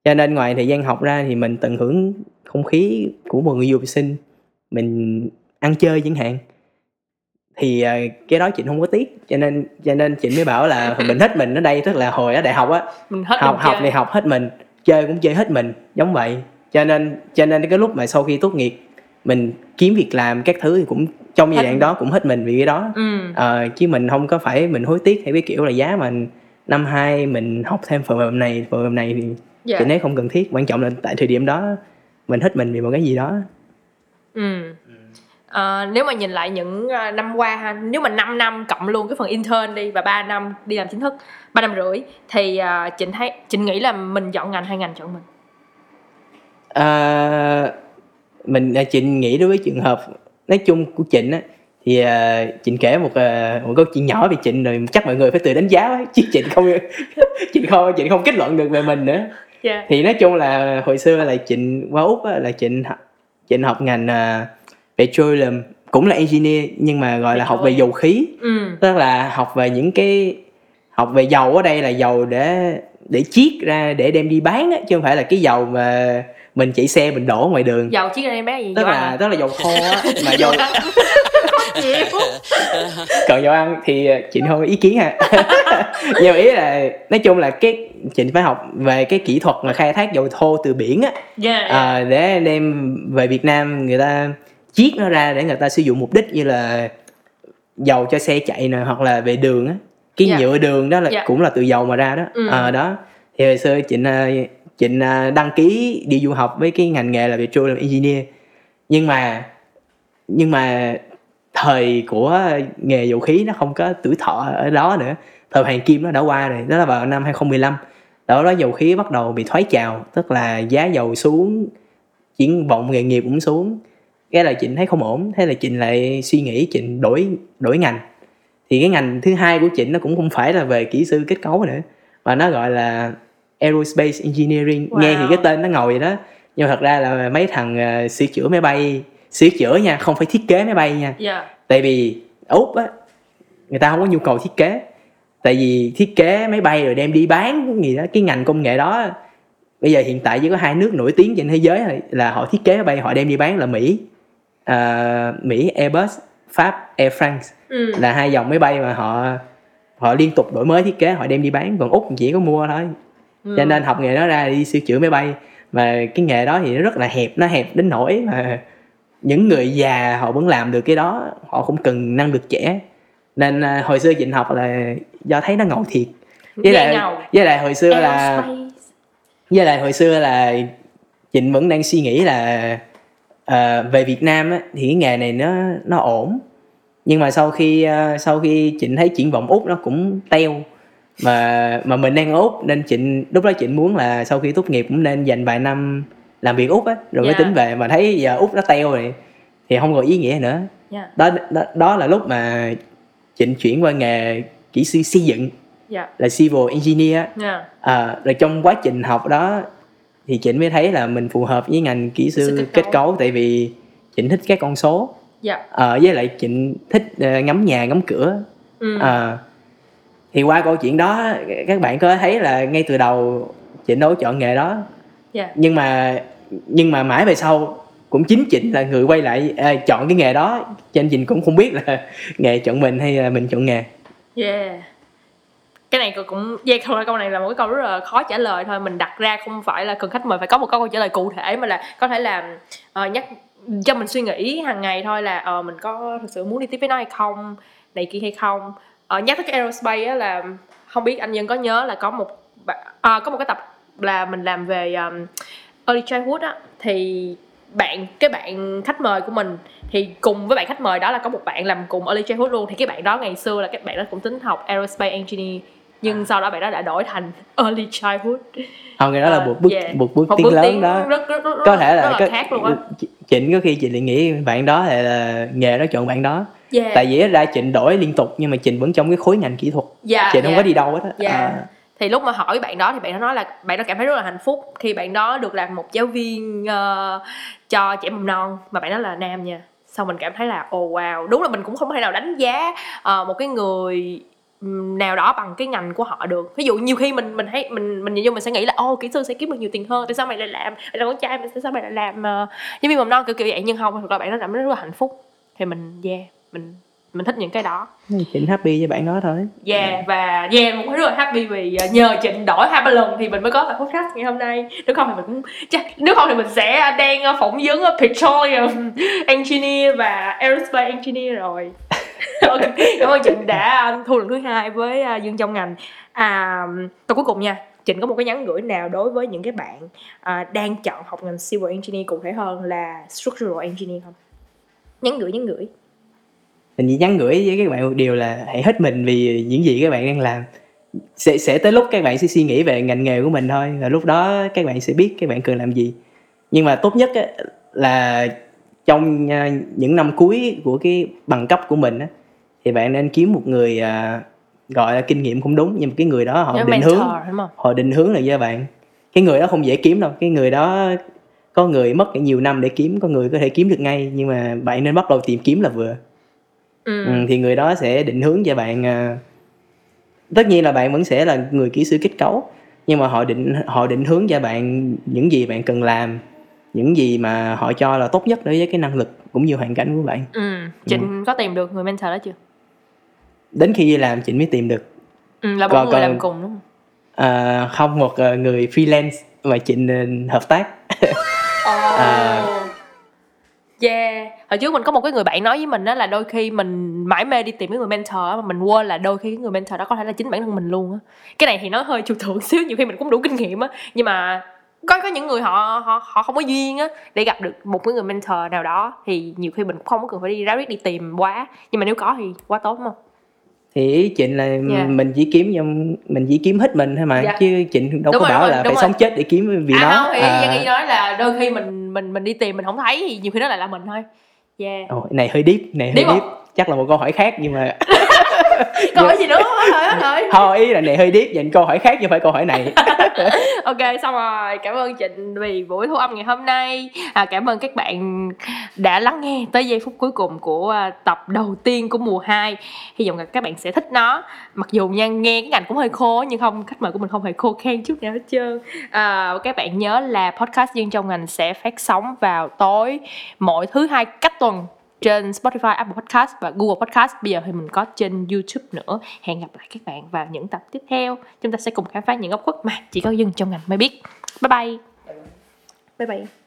cho nên ngoài thời gian học ra thì mình tận hưởng không khí của một người du học sinh mình ăn chơi chẳng hạn thì à, cái đó chị không có tiếc cho nên cho nên chị mới bảo là mình thích mình ở đây tức là hồi ở đại học á mình hết học mình học thì học hết mình chơi cũng chơi hết mình giống vậy. Cho nên cho nên cái lúc mà sau khi tốt nghiệp mình kiếm việc làm các thứ thì cũng trong giai Hết đoạn mình. đó cũng hết mình vì cái đó. Ừ. Ờ, chứ mình không có phải mình hối tiếc theo cái kiểu là giá mà năm hai mình học thêm phần mềm này phần mềm này thì dạ. chị thấy không cần thiết quan trọng là tại thời điểm đó mình hết mình vì một cái gì đó. Ừ Ờ, nếu mà nhìn lại những ờ, năm qua ha nếu mà 5 năm cộng luôn cái phần intern đi và 3 năm đi làm chính thức ba năm rưỡi thì uh, trịnh thấy trịnh nghĩ là mình chọn ngành hay ngành chọn mình À, mình Trịnh nghĩ đối với trường hợp nói chung của Trịnh á thì à, Trịnh kể một à, một câu chuyện nhỏ về Trịnh rồi chắc mọi người phải tự đánh giá ấy. chứ Trịnh không Trịnh không Trịnh không kết luận được về mình nữa dạ thì nói chung là hồi xưa là Trịnh qua úc á, là học- Trịnh học ngành à, petroleum cũng là engineer nhưng mà gọi là học về dầu. khí. Ừ. Tức là học về những cái học về dầu ở đây là dầu để để chiết ra để đem đi bán á chứ không phải là cái dầu mà mình chạy xe mình đổ ngoài đường. Giàu chiếc này em bé gì? Tức Dầu ăn là hả? tức là dầu thô á mà dầu còn dầu ăn thì chị không có ý kiến ha nhưng mà ý là nói chung là cái chị phải học về cái kỹ thuật mà khai thác dầu thô từ biển á. Dạ à, để đem về Việt Nam người ta chiết nó ra để người ta sử dụng mục đích như là dầu cho xe chạy nè hoặc là về đường á. Cái Dạ. nhựa đường đó là Dạ. cũng là từ dầu mà ra đó. Ừ. Ờ, đó. Thì hồi xưa trịnh à, trịnh à, đăng ký đi du học với cái ngành nghề là petroleum engineer. Nhưng mà nhưng mà thời của nghề dầu khí nó không có tuổi thọ ở đó nữa. Thời hoàng kim nó đã qua rồi đó là vào năm 2015 đó đó dầu khí bắt đầu bị thoái trào tức là giá dầu xuống triển vọng nghề nghiệp cũng xuống cái là Trịnh thấy không ổn thế là Trịnh lại suy nghĩ Trịnh đổi đổi ngành. Thì cái ngành thứ hai của Trịnh nó cũng không phải là về kỹ sư kết cấu nữa mà nó gọi là aerospace engineering. Nghe thì Wow. cái tên nó ngồi vậy đó nhưng mà thật ra là mấy thằng ờ, sửa chữa máy bay sửa chữa nha không phải thiết kế máy bay nha. Dạ. Tại vì úc á người ta không có nhu cầu thiết kế. Tại vì thiết kế máy bay rồi đem đi bán gì đó cái ngành công nghệ đó bây giờ hiện tại chỉ có hai nước nổi tiếng trên thế giới thôi là họ thiết kế máy bay họ đem đi bán là mỹ à, mỹ airbus pháp air france. Ừ. Là hai dòng máy bay mà họ họ liên tục đổi mới thiết kế họ đem đi bán. Còn úc chỉ có mua thôi. Ừ. cho nên học nghề đó ra đi sửa chữa máy bay. Và cái nghề đó thì nó rất là hẹp nó hẹp đến nỗi mà những người già họ vẫn làm được cái đó. Họ không cần năng lực trẻ. Nên à, hồi xưa Trịnh học là do thấy nó ngầu thiệt. Với Nghe lại ngầu. với lại hồi xưa là với lại hồi xưa là Trịnh vẫn đang suy nghĩ là ờ, về Việt Nam á, thì cái nghề này nó nó ổn. Nhưng mà sau khi ờ, sau khi Trịnh thấy triển vọng úc nó cũng teo. Mà mà mình đang ở úc nên Trịnh lúc đó Trịnh muốn là sau khi tốt nghiệp cũng nên dành vài năm làm việc úc á rồi mới Dạ. tính về. Mà thấy giờ úc nó teo rồi thì không còn ý nghĩa nữa. Dạ. Đó đó, đó là lúc mà Trịnh chuyển qua nghề kỹ sư xây dựng dạ. là civil engineer dạ. À, rồi trong quá trình học đó thì Trịnh mới thấy là mình phù hợp với ngành kỹ sư kết kết cấu. tại vì Trịnh thích các con số. Dạ. Ờ, với lại Trịnh thích ờ, ngắm nhà ngắm cửa. Ừ. Ờ, thì qua câu chuyện đó các bạn có thấy là ngay từ đầu đâu có chọn nghề đó. Dạ. Nhưng mà nhưng mà mãi về sau cũng chính Trịnh là người quay lại ờ, chọn cái nghề đó. Cho nên Trịnh cũng không biết là nghề chọn mình hay là mình chọn nghề. Yeah. Cái này cũng- dây câu câu này là một cái câu rất là khó trả lời thôi. Mình đặt ra không phải là cần khách mời phải có một câu trả lời cụ thể mà là có thể là uh, ờ, nhắc cho mình suy nghĩ hàng ngày thôi là uh, mình có thực sự muốn đi tiếp với nó hay không này kia hay không. Uh, nhắc tới cái aerospace á là không biết anh nhân có nhớ là có một à, có một cái tập là mình làm về um, early childhood á. Thì bạn cái bạn khách mời của mình thì cùng với bạn khách mời đó là có một bạn làm cùng early childhood luôn. Thì cái bạn đó ngày xưa là các bạn đó cũng tính học aerospace engineer nhưng sau đó bạn đó đã đổi thành early childhood. Không cái đó là Ờ, một bước yeah. một bước một tiến bước lớn tiến đó. rất, rất, rất, có thể là, rất là có, khác luôn á. Trịnh có khi chị lại nghĩ bạn đó là, nghề đó chọn bạn đó. Yeah. tại vì ra Trịnh đổi liên tục nhưng mà Trịnh vẫn trong cái khối ngành kỹ thuật. Yeah, Trịnh không yeah. có đi đâu hết á. Yeah. À, thì lúc mà hỏi bạn đó thì bạn đó nói là bạn đó cảm thấy rất là hạnh phúc khi bạn đó được làm một giáo viên ờ, cho trẻ mầm non. Mà bạn đó là nam nha. Xong mình cảm thấy là ồ wow. Đúng là mình cũng không thể nào đánh giá ờ, một cái người nào đó bằng cái ngành của họ được. Ví dụ nhiều khi mình mình thấy mình mình nhìn vô mình sẽ nghĩ là ô kỹ sư sẽ kiếm được nhiều tiền hơn tại sao mày lại làm mày là con trai mày tại sao mày lại làm uh, giáo viên mầm non? Kiểu kiểu vậy. Nhưng không thực ra bạn cảm thấy rất là hạnh phúc. Thì mình yeah mình mình thích những cái đó. Trịnh happy với bạn đó thôi. Yeah và yeah cũng rất là happy vì uh, nhờ Trịnh đổi hai ba lần thì mình mới có tập podcast ngày hôm nay. Nếu không thì mình cũng chắc nếu không thì mình sẽ đang uh, phỏng vấn uh, petroleum engineer và aerospace engineer rồi ok cảm ơn Trịnh đã à, thu lần thứ hai với à, Dương trong ngành. À, câu cuối cùng nha Trịnh có một cái nhắn gửi nào đối với những cái bạn à, đang chọn học ngành civil engineer cụ thể hơn là structural engineer không? Nhắn gửi nhắn gửi. Mình chỉ nhắn gửi với các bạn một điều là hãy hết mình vì những gì các bạn đang làm. Sẽ sẽ tới lúc các bạn sẽ suy nghĩ về ngành nghề của mình thôi và lúc đó các bạn sẽ biết các bạn cần làm gì. Nhưng mà tốt nhất á, là trong à, những năm cuối của cái bằng cấp của mình á, thì bạn nên kiếm một người à, gọi là kinh nghiệm không đúng nhưng mà cái người đó họ Nhớ định mentor, hướng họ định hướng được cho bạn. Cái người đó không dễ kiếm đâu cái người đó có người mất nhiều năm để kiếm có người có thể kiếm được ngay nhưng mà bạn nên bắt đầu tìm kiếm là vừa. Ừ. ừ, thì người đó sẽ định hướng cho bạn à, tất nhiên là bạn vẫn sẽ là người kỹ sư kết cấu nhưng mà họ định họ định hướng cho bạn những gì bạn cần làm những gì mà họ cho là tốt nhất đối với cái năng lực cũng như hoàn cảnh của bạn Ừ, Trịnh có tìm được người mentor đó chưa? đến khi đi làm chị mới tìm được Ừ, là Còn- người còn- làm cùng đúng không? à, không một à, người freelance mà chị nên hợp tác À. Yeah. Hồi trước mình có một cái người bạn nói với mình đó là đôi khi mình mãi mê đi tìm cái người mentor mà mình quên là đôi khi cái người mentor đó có thể là chính bản thân mình luôn á. Cái này thì nó hơi trừu tượng xíu, nhiều khi mình cũng đủ kinh nghiệm á, nhưng mà có có những người họ họ họ không có duyên á để gặp được một cái người mentor nào đó thì nhiều khi mình cũng không có cần phải đi ráo riết đi tìm quá. Nhưng mà nếu có thì quá tốt đúng không? Thì ý Trịnh là Dạ. mình chỉ kiếm trong mình chỉ kiếm hết mình thôi mà Dạ. chứ Trịnh đâu Đúng có rồi, bảo là phải rồi. sống chết để kiếm vì à nó không thì À, Giang nói là đôi khi mình mình mình đi tìm mình không thấy thì nhiều khi nó lại là mình thôi. Yeah ồ, này hơi deep này hơi Deep deep chắc là một câu hỏi khác nhưng mà câu hỏi gì nữa? Rồi hết rồi thôi ý là này hơi deep dành câu hỏi khác chứ phải câu hỏi này. Ok xong rồi. Cảm ơn trịnh vì buổi thu âm ngày hôm nay. À, cảm ơn các bạn đã lắng nghe tới giây phút cuối cùng của à, tập đầu tiên của mùa 2 hy vọng là các bạn sẽ thích nó. Mặc dù nha nghe cái ngành cũng hơi khô nhưng không khách mời của mình không hề khô khan chút nào hết trơn. À, các bạn nhớ là podcast dân trong ngành sẽ phát sóng vào tối mỗi thứ hai cách tuần trên Spotify, Apple Podcast và Google Podcast. Bây giờ thì mình có trên YouTube nữa. Hẹn gặp lại các bạn vào những tập tiếp theo. Chúng ta sẽ cùng khám phá những góc khuất mà chỉ có dân trong ngành mới biết. Bye bye. Bye bye.